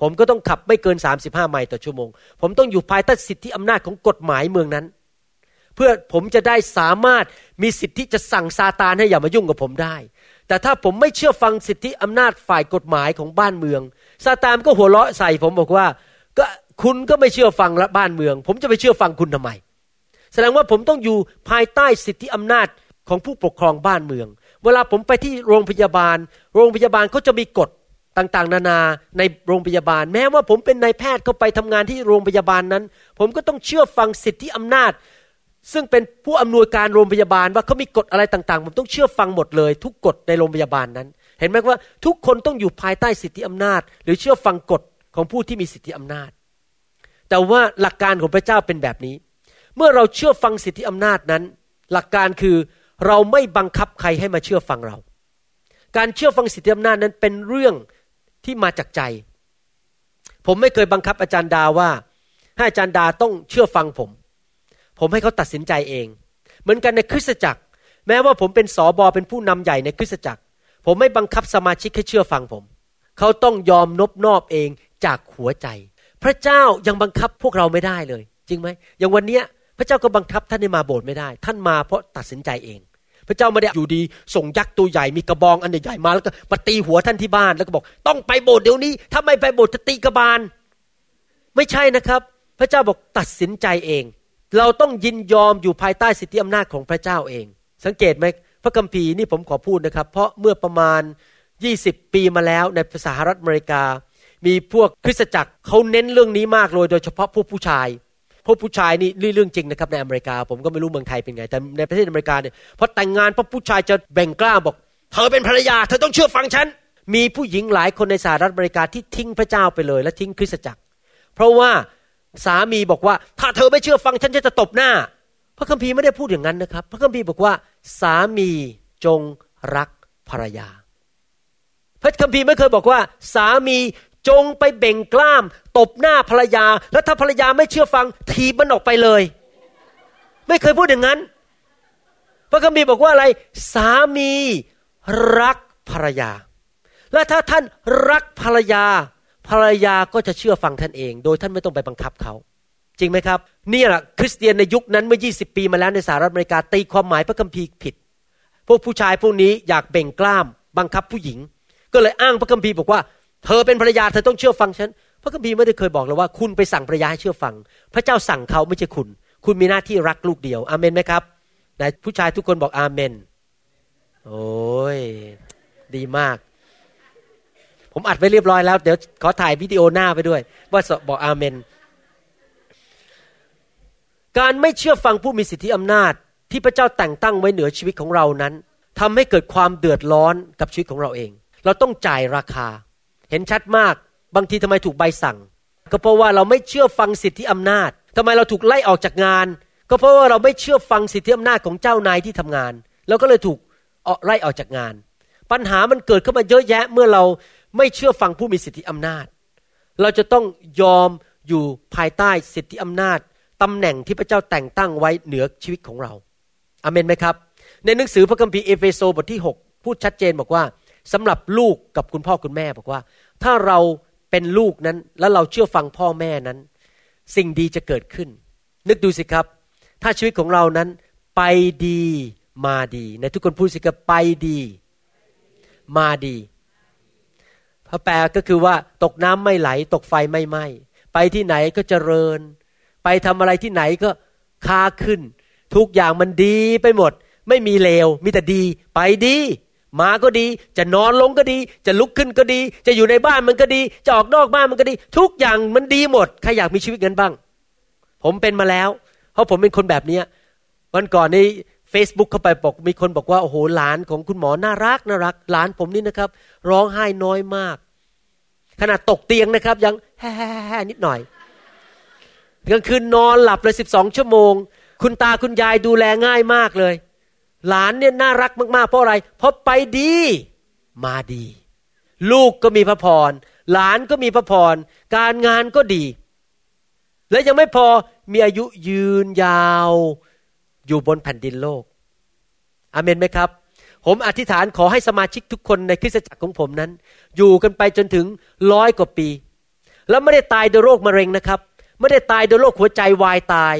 ผมก็ต้องขับไม่เกิน 35 ไมล์ต่อชั่วโมง ผมต้องอยู่ภายใต้สิทธิอำนาจของกฎหมายเมืองนั้น เพื่อผมจะได้สามารถ มีสิทธิจะสั่งซาตานให้อย่ามายุ่งกับผมได้ แต่ถ้าผมไม่เชื่อฟังสิทธิอำนาจฝ่ายกฎหมายของบ้านเมืองซาตานก็หัวเราะใส่ผมบอกว่า ก็คุณก็ไม่เชื่อฟังละบ้านเมือง ผมจะไปเชื่อฟังคุณทำไม แสดงว่าผมต้องอยู่ภายใต้สิทธิอำนาจของผู้ปกครองบ้านเมือง เวลาผมไปที่โรงพยาบาล โรงพยาบาลเขาจะมีกฎต่างๆ นานาในโรงพยาบาล แม้ว่าผมเป็นนายแพทย์เข้าไปทำงานที่โรงพยาบาลนั้น ผมก็ต้องเชื่อฟังสิทธิอำนาจ ซึ่งเป็นผู้อำนวยการโรงพยาบาลว่าเขามีกฎอะไรต่างๆ ผมต้องเชื่อฟังหมดเลย ทุกกฎในโรงพยาบาลนั้น เห็นไหมว่าทุกคนต้องอยู่ภายใต้สิทธิอำนาจ หรือเชื่อฟังกฎของผู้ที่มีสิทธิอำนาจ แต่ว่าหลักการของพระเจ้าเป็นแบบนี้ เมื่อเราเชื่อฟังสิทธิอำนาจนั้น หลักการคือเราไม่บังคับใครให้มาเชื่อฟังเรา การเชื่อฟังสิทธิอำนาจนั้นเป็นเรื่องที่มาจากใจ ผมไม่เคยบังคับอาจารย์ดาว่า ให้อาจารย์ดาต้องเชื่อฟังผม ผมให้เขาตัดสินใจเอง เหมือนกันในคริสตจักร แม้ว่าผมเป็นสอบอเป็นผู้นำใหญ่ในคริสตจักร ผมไม่บังคับสมาชิกให้เชื่อฟังผม เขาต้องยอมนบนอบเองจากหัวใจ พระเจ้ายังบังคับพวกเราไม่ได้เลย จริงไหมอย่างวันเนี้ยพระเจ้าก็บังคับท่านให้มาโบสถ์ไม่ได้ ท่านมาเพราะตัดสินใจเอง พระเจ้าไม่ได้อยู่ดี ส่งยักษ์ตัวใหญ่มีกระบองอันใหญ่มาแล้วก็มาตีหัวท่านที่บ้านแล้วก็บอกต้องไปโบสถ์เดี๋ยวนี้ ถ้าไม่ไปโบสถ์จะตีกระบาล ไม่ใช่นะครับ พระเจ้าบอกตัดสินใจเอง เราต้องยินยอมอยู่ภายใต้สิทธิอำนาจของพระเจ้าเอง สังเกตไหมพระคัมภีร์นี่ผมขอพูดนะครับ เพราะเมื่อประมาณ 20 ปีมาแล้วในสหรัฐอเมริกา มีพวกคริสตจักรเขาเน้นเรื่องนี้มากเลยโดยเฉพาะพวกผู้ชายพวกผู้ชายนี่เรื่องจริงนะครับในอเมริกา ผมก็ไม่รู้เมืองไทยเป็นไง แต่ในประเทศอเมริกาเนี่ยพอแต่งงานพวกผู้ชายจะแบ่งกล้าบอก เธอเป็นภรรยา เธอต้องเชื่อฟังฉันมีผู้หญิงหลายคนในสหรัฐอเมริกาที่ทิ้งพระเจ้าไปเลย และทิ้งคริสตจักร เพราะว่า สามีบอกว่า ถ้าเธอไม่เชื่อฟังฉันจะตบหน้า พระคัมภีร์ไม่ได้พูดอย่างนั้นนะครับ พระคัมภีร์บอกว่า สามีจงรักภรรยา พระคัมภีร์ไม่เคยบอกว่า สามีจงไปเบ่งกล้าม ตบหน้าภรรยา แล้วถ้าภรรยาไม่เชื่อฟังทีมันออกไปเลย ไม่เคยพูดอย่างนั้น พระคัมภีร์บอกว่าอะไร สามีรักภรรยา และถ้าท่านรักภรรยา ภรรยาก็จะเชื่อฟังท่านเอง โดยท่านไม่ต้องไปบังคับเขาจริงไหมครับนี่แหละคริสเตียนในยุคนั้นเมื่อ 20 ปีมาแล้วในสหรัฐอเมริกาตีความหมายพระคัมภีร์ผิด พวกผู้ชายพวกนี้อยากเบ่งกล้ามบังคับผู้หญิง ก็เลยอ้างพระคัมภีร์บอกว่า เธอเป็นภรรยาเธอต้องเชื่อฟังฉันพระคัมภีร์ไม่ได้เคยบอกเลยว่าคุณไปสั่งภรรยาให้เชื่อฟัง พระเจ้าสั่งเขาไม่ใช่คุณ คุณมีหน้าที่รักลูกเดียวอาเมนไหมครับไหนผู้ชายทุกคนบอกอาเมน โอ้ยดีมาก ผมอัดไว้เรียบร้อยแล้ว เดี๋ยวขอถ่ายวิดีโอหน้าไปด้วย ว่าบอกอาเมน การไม่เชื่อฟังผู้มีสิทธิอำนาจ ที่พระเจ้าแต่งตั้งไว้เหนือชีวิตของเรานั้นทำให้เกิดความเดือดร้อนกับชีวิตของเราเอง เราต้องจ่ายราคา เห็นชัดมาก บางทีทำไมถูกใบสั่ง ก็เพราะว่าเราไม่เชื่อฟังสิทธิอำนาจทำไมเราถูกไล่ออกจากงาน ก็เพราะว่าเราไม่เชื่อฟังสิทธิอำนาจของเจ้านายที่ทำงาน เราก็เลยถูกไล่ออกจากงาน ปัญหามันเกิดขึ้นมาเยอะแยะเมื่อเรา ไม่เชื่อฟังผู้มีสิทธิอำนาจ เราจะต้องยอมอยู่ภายใต้สิทธิอำนาจตำแหน่งที่พระเจ้าแต่งตั้งไว้เหนือชีวิตของเราอเมนไหมครับ ในหนังสือพระคัมภีร์เอเฟโซบทที่ 6 พูดชัดเจนบอกว่าสำหรับลูกกับคุณพ่อคุณแม่บอกว่า ถ้าเราเป็นลูกนั้นแล้วเราเชื่อฟังพ่อแม่นั้น สิ่งดีจะเกิดขึ้น นึกดูสิครับ ถ้าชีวิตของเรานั้นไปดีมาดี ในทุกคนพูดสิครับไปดี มาดี พระแปลก็คือว่าตกน้ำไม่ไหล ตกไฟไม่ไหม้ไปที่ไหนก็เจริญ ไปทำอะไรที่ไหนก็ค้าขึ้น ทุกอย่างมันดีไปหมด ไม่มีเลวมีแต่ดี ไปดีมาก็ดี จะนอนลงก็ดี จะลุกขึ้นก็ดี จะอยู่ในบ้านมันก็ดี จะออกนอกบ้านมันก็ดี ทุกอย่างมันดีหมดใครอยากมีชีวิตงั้นบ้าง ผมเป็นมาแล้ว เพราะผมเป็นคนแบบเนี้ยวันก่อนใน Facebook เข้าไปบอกมีคนบอกว่าโอ้โหหลานของคุณหมอน่ารักน่ารักหลานผมนี่นะครับ ร้องไห้น้อยมาก ขนาดตกเตียงนะครับ ยังแฮ่นิดหน่อยกลางคืนนอนหลับเลยสิบสองชั่วโมง คุณตาคุณยายดูแลง่ายมากเลย หลานเนี่ยน่ารักมากๆ เพราะอะไร เพราะไปดี มาดี ลูกก็มีพระพร หลานก็มีพระพร การงานก็ดี และยังไม่พอมีอายุยืนยาว อยู่บนแผ่นดินโลกอเมนไหมครับ ผมอธิษฐานขอให้สมาชิกทุกคนในคริสตจักรของผมนั้น อยู่กันไปจนถึงร้อยกว่าปี แล้วไม่ได้ตายโดยโรคมะเร็งนะครับ ไม่ได้ตายโดยโรคหัวใจวายตาย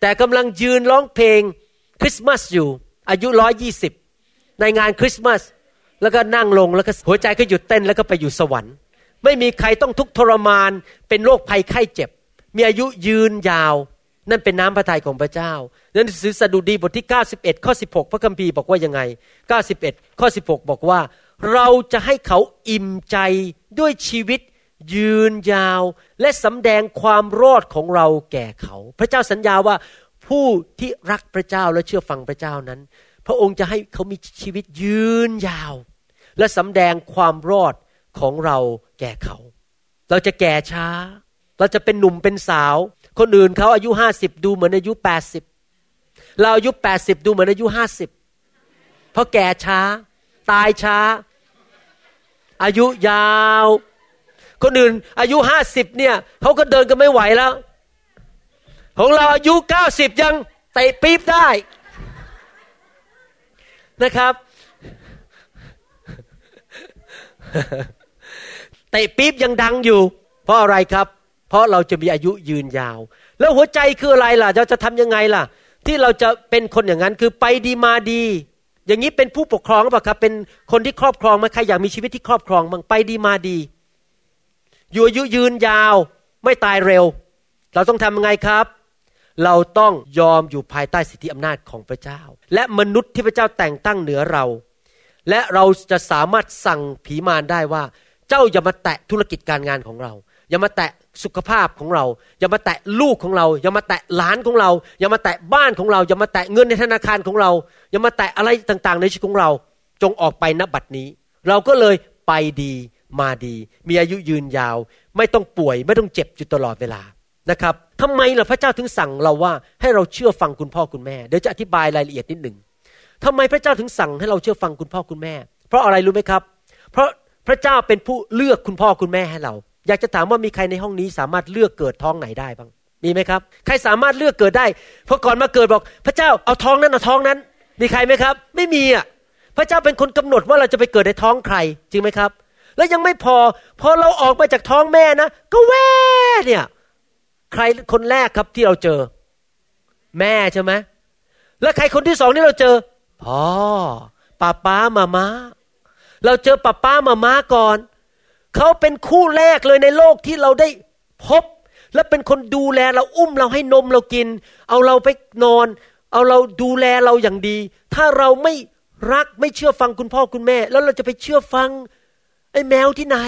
แต่กำลังยืนร้องเพลงคริสต์มาสอยู่ อายุร้อยยี่สิบในงานคริสต์มาสแล้วก็นั่งลงแล้วก็หัวใจก็หยุดเต้นแล้วก็ไปอยู่สวรรค์ ไม่มีใครต้องทุกทรมานเป็นโรคภัยไข้เจ็บ มีอายุยืนยาว นั่นเป็นน้ำพระทัยของพระเจ้านั่นสือสดุดีบทที่ 91 ข้อ 16 พระคัมภีร์บอกว่ายังไง 91 ข้อ 16 บอกว่า เราจะให้เขาอิ่มใจด้วยชีวิตยืนยาวและสำแดงความรอดของเราแก่เขา พระเจ้าสัญญาว่าผู้ที่รักพระเจ้าและเชื่อฟังพระเจ้านั้น พระองค์จะให้เขามีชีวิตยืนยาว และสำแดงความรอดของเราแก่เขา เราจะแก่ช้า เราจะเป็นหนุ่มเป็นสาว คนอื่นเขาอายุห้าสิบดูเหมือนอายุแปดสิบเราอายุแปดสิบดูเหมือนอายุห้าสิบเพราะแก่ช้า ตายช้า อายุยาว คนอื่นอายุห้าสิบเนี่ยเขาก็เดินกันไม่ไหวแล้ว ของเราอายุเก้าสิบยังเตะปี๊บได้นะครับเตะปี๊บยังดังอยู่ เพราะอะไรครับ เพราะเราจะมีอายุยืนยาว แล้วหัวใจคืออะไรล่ะ เราจะทำยังไงล่ะ ที่เราจะเป็นคนอย่างนั้นคือไปดีมาดี อย่างนี้เป็นผู้ปกครองหรือเปล่าครับ เป็นคนที่ครอบครองไหมใครอยากมีชีวิตที่ครอบครองบ้างไปดีมาดี อยู่อายุยืนยาวไม่ตายเร็ว เราต้องทำยังไงครับ เราต้องยอมอยู่ภายใต้สิทธิอำนาจของพระเจ้า และมนุษย์ที่พระเจ้าแต่งตั้งเหนือเรา และเราจะสามารถสั่งผีมารได้ว่า เจ้าอย่ามาแตะธุรกิจการงานของเรา อย่ามาแตะสุขภาพของเรา อย่ามาแตะลูกของเรา อย่ามาแตะหลานของเรา อย่ามาแตะบ้านของเรา อย่ามาแตะเงินในธนาคารของเรา อย่ามาแตะอะไรต่างๆ ในชีวิตของเรา จงออกไปณบัดนี้ เราก็เลยไปดีมาดี มีอายุยืนยาว ไม่ต้องป่วย ไม่ต้องเจ็บอยู่ตลอดเวลานะครับทำไมล่ะพระเจ้าถึงสั่งเราว่าให้เราเชื่อฟังคุณพ่อคุณแม่เดี๋ยวจะอธิบายรายละเอียดนิดหนึ่งทำไมพระเจ้าถึงสั่งให้เราเชื่อฟังคุณพ่อคุณแม่ เพราะอะไรรู้ไหมครับ เพราะพระเจ้าเป็นผู้เลือกคุณพ่อคุณแม่ให้เรา อยากจะถามว่ามีใครในห้องนี้สามารถเลือกเกิดท้องไหนได้บ้าง มีไหมครับ ใครสามารถเลือกเกิดได้ เพราะก่อนมาเกิดบอก พระเจ้าเอาท้องนั้นเอาท้องนั้น มีใครไหมครับ ไม่มีอะ พระเจ้าเป็นคนกำหนดว่าเราจะไปเกิดในท้องใคร จริงไหมครับ แล้วยังไม่พอ พอเราออกมาจากท้องแม่นะ ก็แว่เนี่ย ใครคนแรกครับที่เราเจอ แม่ใช่ไหม แล้วใครคนที่สองที่เราเจอ พ่อป้าป้ามามาเราเจอป้าป้ามามาก่อน เขาเป็นคู่แรกเลยในโลกที่เราได้พบ และเป็นคนดูแลเราอุ้มเราให้นมเรากิน เอาเราไปนอน เอาเราดูแลเราอย่างดี ถ้าเราไม่รักไม่เชื่อฟังคุณพ่อคุณแม่ แล้วเราจะไปเชื่อฟัง ไอ้แมวที่ไหน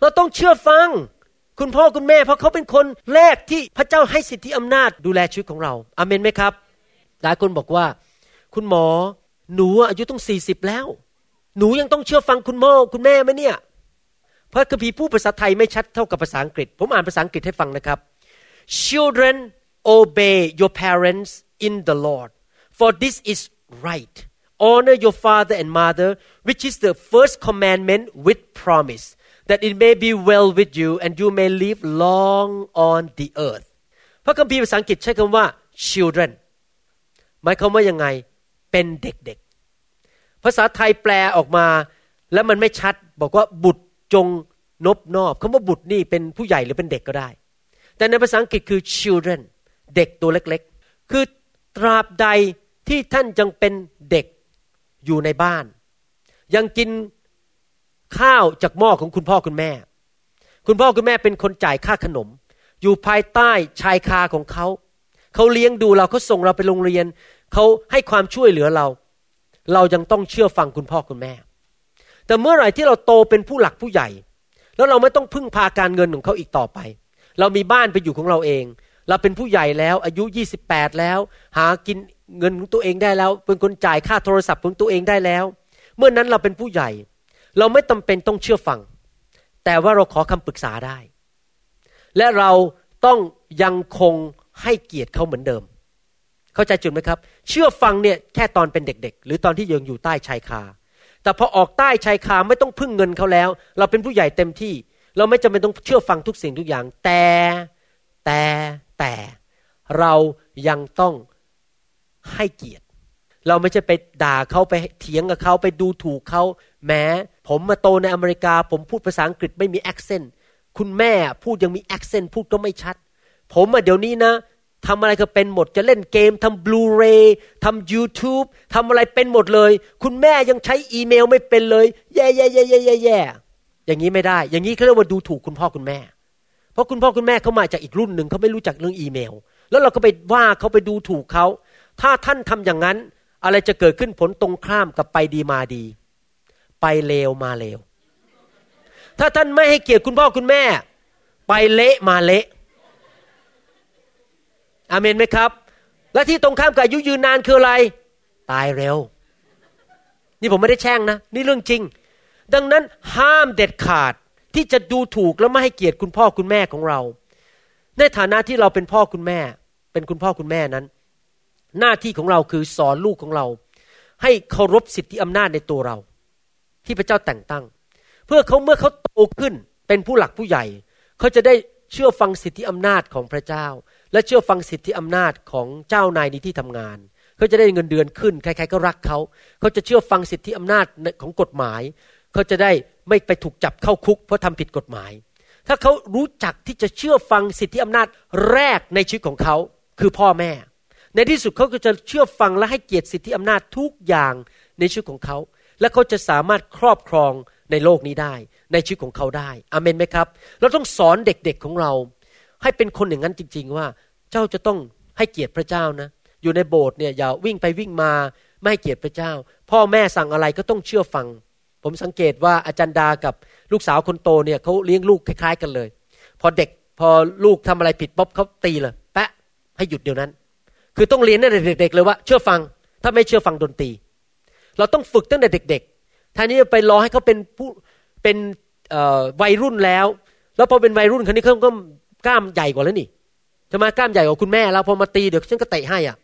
เราต้องเชื่อฟัง คุณพ่อคุณแม่ เพราะเขาเป็นคนแรกที่พระเจ้าให้สิทธิอำนาจดูแลชีวิตของเราอาเมนไหมครับหลายคนบอกว่า คุณหมอหนูอายุต้องสี่สิบแล้ว หนูยังต้องเชื่อฟังคุณพ่อคุณแม่ไหมเนี่ยพระคัมภีร์ผู้ภาษาไทยไม่ชัดเท่ากับภาษาอังกฤษ ผมอ่านภาษาอังกฤษให้ฟังนะครับ children obey your parents in the Lord for this is right honor your father and mother which is the first commandment with promise that it may be well with you and you may live long on the earth พระคัมภีร์ภาษาอังกฤษใช้คำว่า children หมายความว่ายังไงเป็นเด็ก ภาษาไทยแปลออกมา แล้วมันไม่ชัด บอกว่าบุตรจงนบนอบคำว่าบุตรนี่เป็นผู้ใหญ่หรือเป็นเด็กก็ได้ แต่ในภาษาอังกฤษคือ children เด็กตัวเล็กๆ คือตราบใดที่ท่านยังเป็นเด็กอยู่ในบ้าน ยังกินข้าวจากหม้อของคุณพ่อคุณแม่ คุณพ่อคุณแม่เป็นคนจ่ายค่าขนม อยู่ภายใต้ชายคาของเขา เขาเลี้ยงดูเราเขาส่งเราไปโรงเรียน เขาให้ความช่วยเหลือเรา เรายังต้องเชื่อฟังคุณพ่อคุณแม่ แต่เมื่อไหร่ที่เราโตเป็นผู้หลักผู้ใหญ่ แล้วเราไม่ต้องพึ่งพาการเงินของเขาอีกต่อไป เรามีบ้านไปอยู่ของเราเอง เราเป็นผู้ใหญ่แล้วอายุ 28 แล้ว หากินเงินของตัวเองได้แล้ว เป็นคนจ่ายค่าโทรศัพท์ของตัวเองได้แล้ว เมื่อนั้นเราเป็นผู้ใหญ่ เราไม่จาเป็นต้องเชื่อฟัง แต่ว่าเราขอคำปรึกษาได้ และเราต้องยังคงให้เกียรติเขาเหมือนเดิม เข้าใจจุดไหมครับ เชื่อฟังเนี่ยแค่ตอนเป็นเด็ก ๆ หรือตอนที่ยังอยู่ใต้ชายคา แต่พอออกใต้ชายคาไม่ต้องพึ่งเงินเขาแล้ว เราเป็นผู้ใหญ่เต็มที่ เราไม่จำเป็นต้องเชื่อฟังทุกสิ่งทุกอย่าง แต่แต่แต่เรายังต้องให้เกียรติ เราไม่ใช่ไปด่าเขาไปเถียงกับเขาไปดูถูกเขาแม้ ผมมาโตในอเมริกา ผมพูดภาษาอังกฤษไม่มี accent คุณแม่พูดยังมี accent พูดก็ไม่ชัด ผมอะเดี๋ยวนี้นะ ทำอะไรก็เป็นหมดจะเล่นเกมทำบลูเรย์ทำ YouTube ทำอะไรเป็นหมดเลย คุณแม่ยังใช้อีเมลไม่เป็นเลย แย่แย่แย่แย่แย่แย่อย่างนี้ไม่ได้ อย่างนี้เขาเรียกว่าดูถูกคุณพ่อคุณแม่ เพราะคุณพ่อคุณแม่เขามาจากอีกรุ่นหนึ่งเขาไม่รู้จักเรื่องอีเมล แล้วเราก็ไปว่าเขาไปดูถูกเขา ถ้าท่านทำอย่างนั้น อะไรจะเกิดขึ้นผลตรงข้ามกับไปดีมาดี ไปเลวมาเลวถ้าท่านไม่ให้เกียรติคุณพ่อคุณแม่ ไปเละมาเละ อเมนไหมครับ และที่ตรงข้ามกับอายุยืนนานคืออะไร ตายเร็ว นี่ผมไม่ได้แช่งนะ นี่เรื่องจริง ดังนั้นห้ามเด็ดขาดที่จะดูถูกและไม่ให้เกียรติคุณพ่อคุณแม่ของเรา ในฐานะที่เราเป็นพ่อคุณแม่ เป็นคุณพ่อคุณแม่นั้น หน้าที่ของเราคือสอนลูกของเรา ให้เคารพสิทธิอำนาจในตัวเรา ที่พระเจ้าแต่งตั้ง เพื่อเขาเมื่อเขาโตขึ้นเป็นผู้หลักผู้ใหญ่ เขาจะได้เชื่อฟังสิทธิอำนาจของพระเจ้า และเชื่อฟังสิทธิอำนาจของเจ้านายในที่ทำงาน เขาจะได้เงินเดือนขึ้น ใครๆก็รักเขา เขาจะเชื่อฟังสิทธิอำนาจของกฎหมาย เขาจะได้ไม่ไปถูกจับเข้าคุก เพราะทำผิดกฎหมาย ถ้าเขารู้จักที่จะเชื่อฟังสิทธิอำนาจแรกในชีวิตของเขาคือพ่อแม่ ในที่สุดเขาก็จะเชื่อฟังและให้เกียรติสิทธิอำนาจทุกอย่างในชีวิตของเขา และเขาจะสามารถครอบครองในโลกนี้ได้ ในชีวิตของเขาได้อเมนไหมครับ เราต้องสอนเด็กๆของเรา ให้เป็นคนอย่างนั้นจริง ๆ ว่าเจ้าจะต้องให้เกียรติพระเจ้านะ อยู่ในโบสถ์เนี่ยอย่าวิ่งไปวิ่งมาไม่ให้เกียรติพระเจ้า พ่อแม่สั่งอะไรก็ต้องเชื่อฟัง ผมสังเกตว่าอาจารย์ดากับลูกสาวคนโตเนี่ยเขาเลี้ยงลูกคล้าย ๆ กันเลย พอเด็กพอลูกทำอะไรผิดป๊อบเขาตีเลยแปะให้หยุดเดี๋ยวนั้น คือต้องเรียนตั้งแต่เด็ก ๆ เลยว่าเชื่อฟังถ้าไม่เชื่อฟังโดนตี เราต้องฝึกตั้งแต่เด็กๆท่านี้ไปรอให้เขาเป็นผู้เป็นวัยรุ่นแล้ว แล้วพอเป็นวัยรุ่นคนนี้เขาก็ กล้ามใหญ่กว่าแล้วนี่จะมกล้ามใหญ่กว่าคุณแม่แล้วพอมาตีเดี๋ยวฉันก็เตะให้อะ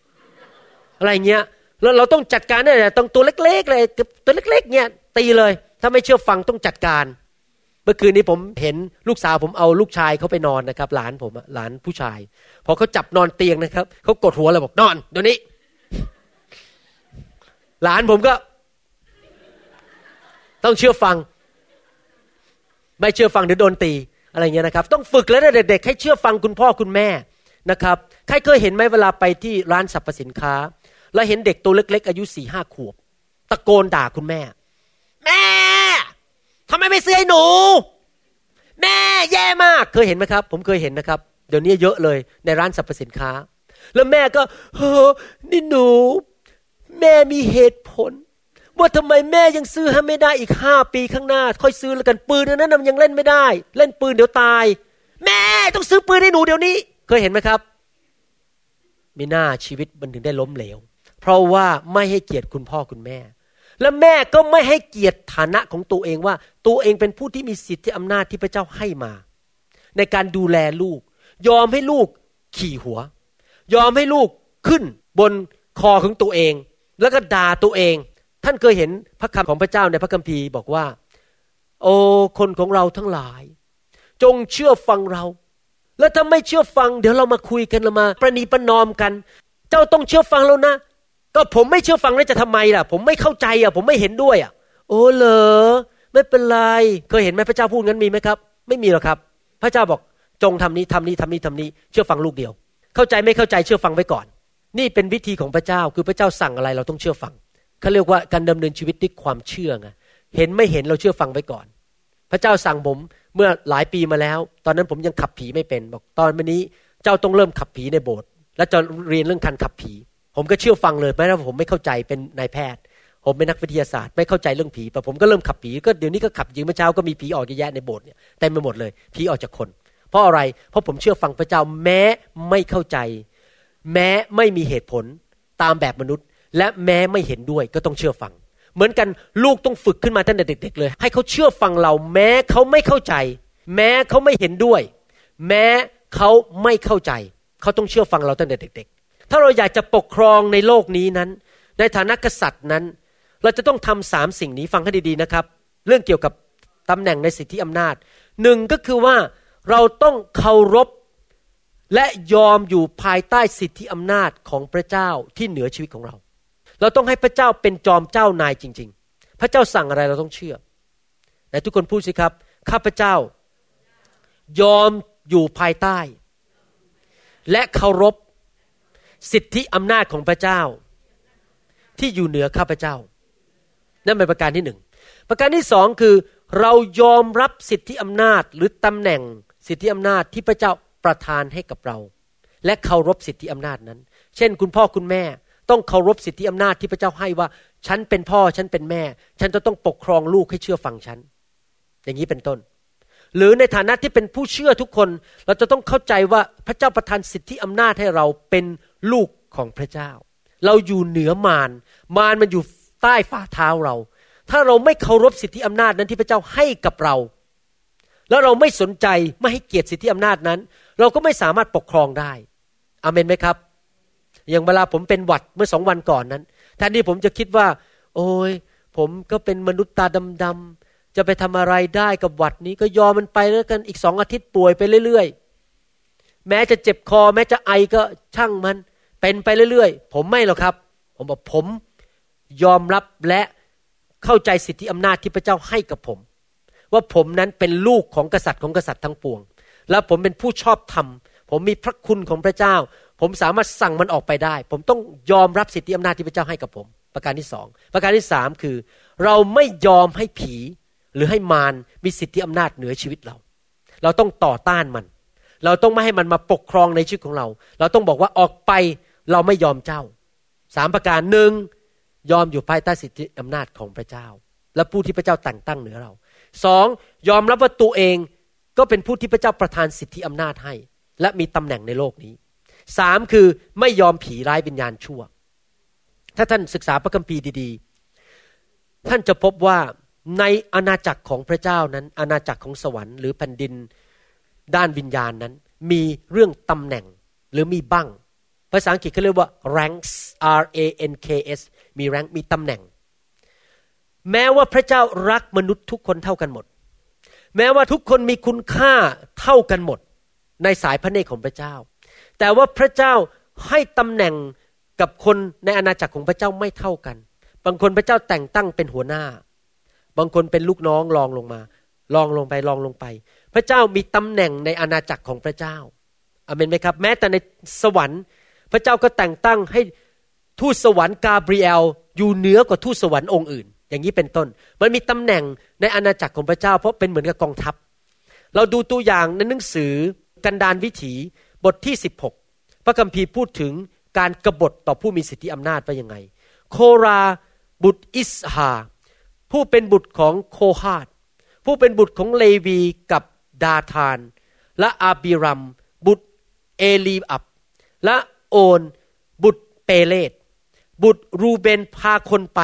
อะไรเงี้ยแล้วเราต้องจัดการเนี่ยต้องตัวเล็กๆเลยตัวเล็ก ๆ เนี่ย ตีเลย ถ้าไม่เชื่อฟังต้องจัดการ เมื่อคืนนี้ผมเห็นลูกสาวผมเอาลูกชายเขาไปนอนนะครับ หลานผมหลานผู้ชายพอเขาจับนอนเตียงนะครับเขากดหัวเลยบอกนอนเดี๋ยวนี้ หลานผมก็ ต้องเชื่อฟัง ไม่เชื่อฟังเดี๋ยวโดนตี อะไรเงี้ยนะครับ ต้องฝึกแล้วเด็กๆให้เชื่อฟังคุณพ่อคุณแม่นะครับใครเคยเห็นไหมเวลาไปที่ร้านสรรพสินค้า แล้วเห็นเด็กตัวเล็ก ๆ อายุสี่ห้าขวบ ตะโกนด่าคุณแม่ แม่ทำไมไม่ซื้อให้หนู แม่แย่มากเคยเห็นไหมครับ ผมเคยเห็นนะครับ เดี๋ยวนี้เยอะเลยในร้านสรรพสินค้า แล้วแม่ก็เฮ้นี่หนู แม่มีเหตุผล ว่าทำไมแม่ยังซื้อให้ไม่ได้อีกห้าปีข้างหน้า ค่อยซื้อแล้วกันปืนนั้นมันยังเล่นไม่ได้ เล่นปืนเดี๋ยวตาย แม่ต้องซื้อปืนให้หนูเดี๋ยวนี้ เคยเห็นไหมครับมีหน้าชีวิตมันถึงได้ล้มเหลว เพราะว่าไม่ให้เกียรติคุณพ่อคุณแม่ และแม่ก็ไม่ให้เกียรติฐานะของตัวเองว่า ตัวเองเป็นผู้ที่มีสิทธิอำนาจที่พระเจ้าให้มา ในการดูแลลูก ยอมให้ลูกขี่หัว ยอมให้ลูกขึ้นบนคอของตัวเอง แล้วก็ด่าตัวเอง ท่านเคยเห็นพระคำของพระเจ้าในพระคัมภีร์บอกว่า โอ้คนของเราทั้งหลาย จงเชื่อฟังเรา แล้วถ้าไม่เชื่อฟัง เดี๋ยวเรามาคุยกันเรามา ประนีประนอมกัน เจ้าต้องเชื่อฟังแล้วนะ ก็ผมไม่เชื่อฟังแล้วจะทำไมล่ะ ผมไม่เข้าใจอะ ผมไม่เห็นด้วยอะ โอ้เหรอไม่เป็นไรเคยเห็นไหมพระเจ้าพูดงั้นมีไหมครับ ไม่มีหรอกครับ พระเจ้าบอกจงทำนี้ทำนี้ทำนี้ทำนี้ เชื่อฟังลูกเดียว เข้าใจไม่เข้าใจเชื่อฟังไว้ก่อน นี่เป็นวิธีของพระเจ้าคือพระเจ้าสั่งอะไรเราต้องเชื่อฟัง เขาเรียกว่าการดำเนินชีวิตด้วยความเชื่อไงเห็นไม่เห็นเราเชื่อฟังไว้ก่อน พระเจ้าสั่งผมเมื่อหลายปีมาแล้ว ตอนนั้นผมยังขับผีไม่เป็น บอกตอนวันนี้เจ้าต้องเริ่มขับผีในโบสถ์และจะเรียนเรื่องการขับผี ผมก็เชื่อฟังเลยแม้ว่าผมไม่เข้าใจเป็นนายแพทย์ ผมเป็นนักวิทยาศาสตร์ ไม่เข้าใจเรื่องผีแต่ผมก็เริ่มขับผีก็เดี๋ยวนี้ก็ขับยิงเมื่อเช้าก็มีผีออกเยอะแยะในโบสถ์เนี่ยเต็มไปหมดเลยผีออกจากคน เพราะอะไร เพราะผมเชื่อฟังพระเจ้าแม้ไม่เข้าใจ แม้ไม่มีเหตุผลตามแบบมนุษย์ และแม้ไม่เห็นด้วยก็ต้องเชื่อฟัง เหมือนกันลูกต้องฝึกขึ้นมาตั้งแต่เด็ก ๆ เลย ให้เขาเชื่อฟังเรา แม้เขาไม่เข้าใจ แม้เขาไม่เห็นด้วย แม้เขาไม่เข้าใจ เขาต้องเชื่อฟังเราตั้งแต่เด็ก ๆ ถ้าเราอยากจะปกครองในโลกนี้นั้น ในฐานะกษัตริย์นั้น เราจะต้องทำสามสิ่งนี้ฟังให้ดีๆนะครับ เรื่องเกี่ยวกับตำแหน่งในสิทธิอำนาจหนึ่งก็คือว่าเราต้องเคารพและยอมอยู่ภายใต้สิทธิอำนาจของพระเจ้าที่เหนือชีวิตของเรา เราต้องให้พระเจ้าเป็นจอมเจ้านายจริง ๆ พระเจ้าสั่งอะไรเราต้องเชื่อไหนทุกคนพูดสิครับ ข้าพเจ้ายอมอยู่ภายใต้ และเคารพสิทธิอำนาจของพระเจ้า ที่อยู่เหนือข้าพเจ้า นั่นเป็นประการที่หนึ่งประการที่สองคือ เรายอมรับสิทธิอำนาจหรือตำแหน่งสิทธิอำนาจที่พระเจ้าประทานให้กับเรา และเคารพสิทธิอำนาจนั้น เช่น คุณพ่อคุณแม่ ต้องเคารพสิทธิอำนาจที่พระเจ้าให้ว่า ฉันเป็นพ่อฉันเป็นแม่ ฉันจะต้องปกครองลูกให้เชื่อฟังฉัน อย่างนี้เป็นต้น หรือในฐานะที่เป็นผู้เชื่อทุกคน เราจะต้องเข้าใจว่าพระเจ้าประทานสิทธิอำนาจให้เราเป็นลูกของพระเจ้า เราอยู่เหนือมารมารมันอยู่ใต้ฝ่าเท้าเรา ถ้าเราไม่เคารพสิทธิอำนาจนั้นที่พระเจ้าให้กับเรา แล้วเราไม่สนใจไม่ให้เกียรติสิทธิอำนาจนั้น เราก็ไม่สามารถปกครองได้อเมนไหมครับ อย่างเวลาผมเป็นหวัดเมื่อสองวันก่อนนั้นแทนที่ผมจะคิดว่า โอ้ยผมก็เป็นมนุษย์ตาดำๆจะไปทำอะไรได้กับหวัดนี้ ก็ยอมมันไปแล้วกันอีกสองอาทิตย์ป่วยไปเรื่อยๆ แม้จะเจ็บคอ แม้จะไอก็ช่างมัน เป็นไปเรื่อยๆ ผมไม่หรอกครับ ผมบอกผมยอมรับและเข้าใจสิทธิอำนาจที่พระเจ้าให้กับผม ว่าผมนั้นเป็นลูกของกษัตริย์ของกษัตริย์ทั้งปวง และผมเป็นผู้ชอบธรรมผมมีพระคุณของพระเจ้า ผมสามารถสั่งมันออกไปได้ ผมต้องยอมรับสิทธิอำนาจที่พระเจ้าให้กับผม ประการที่สองประการที่สามคือ เราไม่ยอมให้ผีหรือให้มารมีสิทธิอำนาจเหนือชีวิตเรา เราต้องต่อต้านมัน เราต้องไม่ให้มันมาปกครองในชีวิตของเรา เราต้องบอกว่าออกไปเราไม่ยอมเจ้าสามประการหนึ่งยอมอยู่ภายใต้สิทธิอำนาจของพระเจ้า และผู้ที่พระเจ้าแต่งตั้งเหนือเราสองยอมรับว่าตัวเองก็เป็นผู้ที่พระเจ้าประทานสิทธิอำนาจให้ และมีตำแหน่งในโลกนี้ สามคือไม่ยอมผีร้ายวิญญาณชั่ว ถ้าท่านศึกษาพระคัมภีร์ดีๆ ท่านจะพบว่าในอาณาจักรของพระเจ้านั้น อาณาจักรของสวรรค์หรือแผ่นดินด้านวิญญาณนั้น มีเรื่องตำแหน่งหรือมีบั้งภาษาอังกฤษเขาเรียกว่า ranks R A N K S มี rank มีตำแหน่ง แม้ว่าพระเจ้ารักมนุษย์ทุกคนเท่ากันหมด แม้ว่าทุกคนมีคุณค่าเท่ากันหมด ในสายพระเนตรของพระเจ้า แต่ว่าพระเจ้าให้ตำแหน่งกับคนในอาณาจักรของพระเจ้าไม่เท่ากัน บางคนพระเจ้าแต่งตั้งเป็นหัวหน้า บางคนเป็นลูกน้องรองลงมาลองลงไปลองลงไป พระเจ้ามีตำแหน่งในอาณาจักรของพระเจ้าอเมนไหมครับ แม้แต่ในสวรรค์ พระเจ้าก็แต่งตั้งให้ทูตสวรรค์กาเบรียลอยู่เหนือกว่าทูตสวรรค์องค์อื่น อย่างนี้เป็นต้น มันมีตำแหน่งในอาณาจักรของพระเจ้า เพราะเป็นเหมือนกับกองทัพ เราดูตัวอย่างในหนังสือกันดานวิถี บทที่ 16 พระคัมภีร์พูดถึงการกรบฏต่อผู้มีสิทธิอำนาจว่ายังไง โคราบุตรอิสฮาผู้เป็นบุตรของโคฮาดผู้เป็นบุตรของเลวีกับดาธาน และอาบิรัม บุตรเอลีอับ และโอน บุตรเปเลตบุตรรูเบนพาคนไป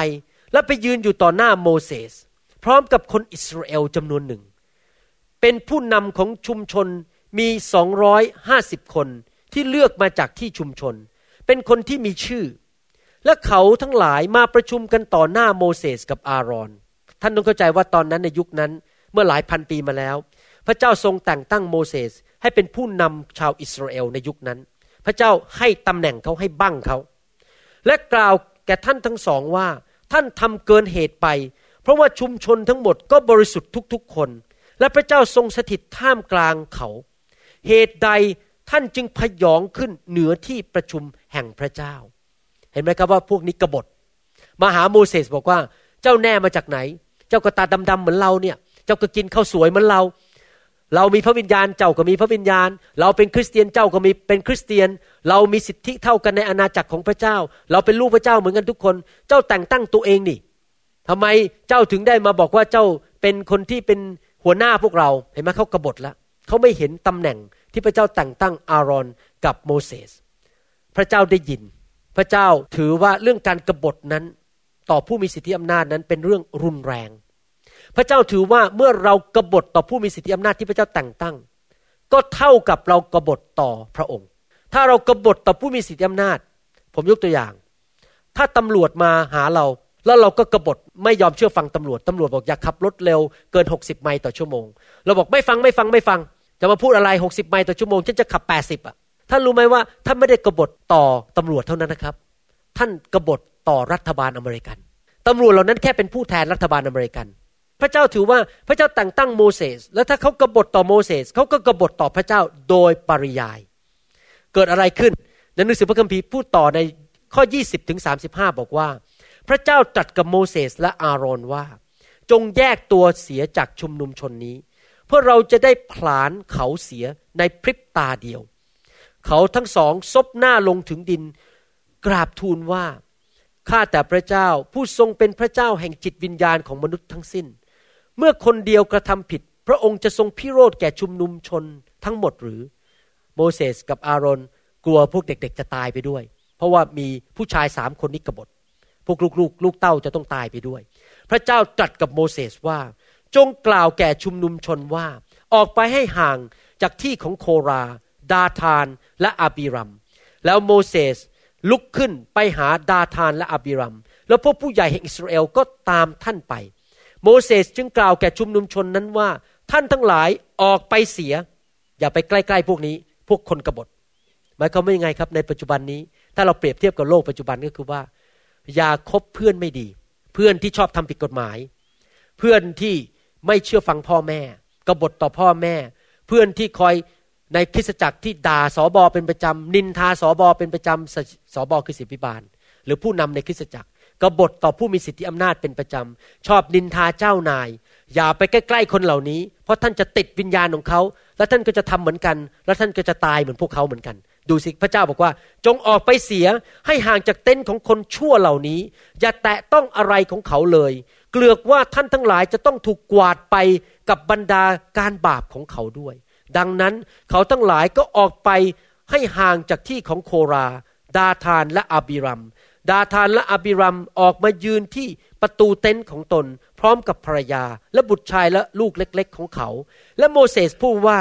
แล้วไปยืนอยู่ต่อหน้าโมเสส พร้อมกับคนอิสราเอลจำนวนหนึ่ง เป็นผู้นำของชุมชน มีสองร้อยห้าสิบคนที่เลือกมาจากที่ชุมชน เป็นคนที่มีชื่อ และเขาทั้งหลายมาประชุมกันต่อหน้าโมเสสกับอารอน ท่านต้องเข้าใจว่าตอนนั้นในยุคนั้นเมื่อหลายพันปีมาแล้ว พระเจ้าทรงแต่งตั้งโมเสสให้เป็นผู้นำชาวอิสราเอลในยุคนั้น พระเจ้าให้ตำแหน่งเขาให้บั้งเขา และกล่าวแก่ท่านทั้งสองว่า ท่านทำเกินเหตุไป เพราะว่าชุมชนทั้งหมดก็บริสุทธิ์ทุกๆคน และพระเจ้าทรงสถิตท่ามกลางเขา เหตุใดท่านจึงพยองขึ้นเหนือที่ประชุมแห่งพระเจ้า เห็นไหมครับว่าพวกนี้กบฏมาหาโมเสสบอกว่า เจ้าแน่มาจากไหน เจ้าก็ตาดำๆเหมือนเราเนี่ย เจ้าก็กินข้าวสวยเหมือนเรา เรามีพระวิญญาณเจ้าก็มีพระวิญญาณ เราเป็นคริสเตียนเจ้าก็มีเป็นคริสเตียน เรามีสิทธิเท่ากันในอาณาจักรของพระเจ้า เราเป็นลูกพระเจ้าเหมือนกันทุกคน เจ้าแต่งตั้งตัวเองนี่ทำไมเจ้าถึงได้มาบอกว่าเจ้าเป็นคนที่เป็นหัวหน้าพวกเรา เห็นไหมเขากบฏแล้ว เขาไม่เห็นตำแหน่งที่พระเจ้าแต่งตั้งอารอนกับโมเสส พระเจ้าได้ยิน พระเจ้าถือว่าเรื่องการกรบฏนั้น ต่อผู้มีสิทธิอำนาจนั้นเป็นเรื่องรุนแรง พระเจ้าถือว่าเมื่อเรากบฏต่อผู้มีสิทธิอำนาจที่พระเจ้าแต่งตั้ง ก็เท่ากับเรากบฏต่อพระองค์ ถ้าเรากบฏต่อผู้มีสิทธิอำนาจ ผมยกตัวอย่าง ถ้าตำรวจมาหาเราแล้วเราก็กบฏไม่ยอมเชื่อฟังตำรวจ ตำรวจบอกอย่าขับรถเร็วเกิน 60 ไมล์ต่อชั่วโมง เราบอกไม่ฟังไม่ฟังไม่ฟัง จะมาพูดอะไร 60 ไมล์ต่อชั่วโมงฉันจะขับ 80 อะ ท่านรู้ไหมว่าท่านไม่ได้กบฏต่อตำรวจเท่านั้นนะครับ ท่านกบฏต่อรัฐบาลอเมริกันตำรวจเหล่านั้นแค่เป็นผู้แทนรัฐบาลอเมริกัน พระเจ้าถือว่าพระเจ้าแต่งตั้งโมเสสแล้วถ้าเขากบฏต่อโมเสสเขาก็กบฏต่อพระเจ้าโดยปริยาย เกิดอะไรขึ้นในหนังสือพระคัมภีร์พูดต่อในข้อ 20ถึง35 บอกว่า พระเจ้าตรัสกับโมเสสและอาโรนว่า จงแยกตัวเสียจากชุมนุมชนนี้ เพื่อเราจะได้ผลานเขาเสียในพริบตาเดียว เขาทั้งสองซบหน้าลงถึงดิน กราบทูลว่าข้าแต่พระเจ้าผู้ทรงเป็นพระเจ้าแห่งจิตวิญญาณของมนุษย์ทั้งสิ้น เมื่อคนเดียวกระทำผิด พระองค์จะทรงพิโรธแก่ชุมนุมชนทั้งหมดหรือ โมเสสกับอารอนกลัวพวกเด็กๆจะตายไปด้วย เพราะว่ามีผู้ชายสามคนนี้กบฏ พวกลูกๆ ลูกเต้าจะต้องตายไปด้วย พระเจ้าตรัสกับโมเสสว่า จงกล่าวแก่ชุมนุมชนว่า ออกไปให้ห่างจากที่ของโครา ดาธานและอาบิรัม แล้วโมเสสลุกขึ้นไปหาดาธานและอาบิรัม แล้วพวกผู้ใหญ่แห่งอิสราเอลก็ตามท่านไป โมเสสจึงกล่าวแก่ชุมนุมชนนั้นว่า ท่านทั้งหลายออกไปเสีย อย่าไปใกล้ๆพวกนี้ พวกคนกบฏหมายความว่ายังไงครับในปัจจุบันนี้ ถ้าเราเปรียบเทียบกับโลกปัจจุบันก็คือว่า อย่าคบเพื่อนไม่ดี เพื่อนที่ชอบทำผิดกฎหมาย เพื่อนที่ ไม่เชื่อฟังพ่อแม่ กบฏต่อพ่อแม่ เพื่อนที่คอยในคริสตจักรที่ด่าสอบอเป็นประจำนินทาสอบอเป็นประจำสอบอคือสิบิบาล หรือผู้นำในคริสตจักร กบฏต่อผู้มีสิทธิอำนาจเป็นประจำชอบนินทาเจ้านาย อย่าไปใกล้ๆคนเหล่านี้ เพราะท่านจะติดวิญญาณของเขา แล้วท่านก็จะทำเหมือนกัน แล้วท่านก็จะตายเหมือนพวกเขาเหมือนกันดูสิพระเจ้าบอกว่า จงออกไปเสียให้ห่างจากเต็นท์ของคนชั่วเหล่านี้ อย่าแตะต้องอะไรของเขาเลย เกลือกว่าท่านทั้งหลายจะต้องถูกกวาดไปกับบรรดาการบาปของเขาด้วย ดังนั้นเขาทั้งหลายก็ออกไปให้ห่างจากที่ของโครา ดาธานและอาบิรัม ดาธานและอาบิรัมออกมายืนที่ประตูเต็นท์ของตน พร้อมกับภรรยาและบุตรชายและลูกเล็ก ๆ ของเขา และโมเสสพูดว่า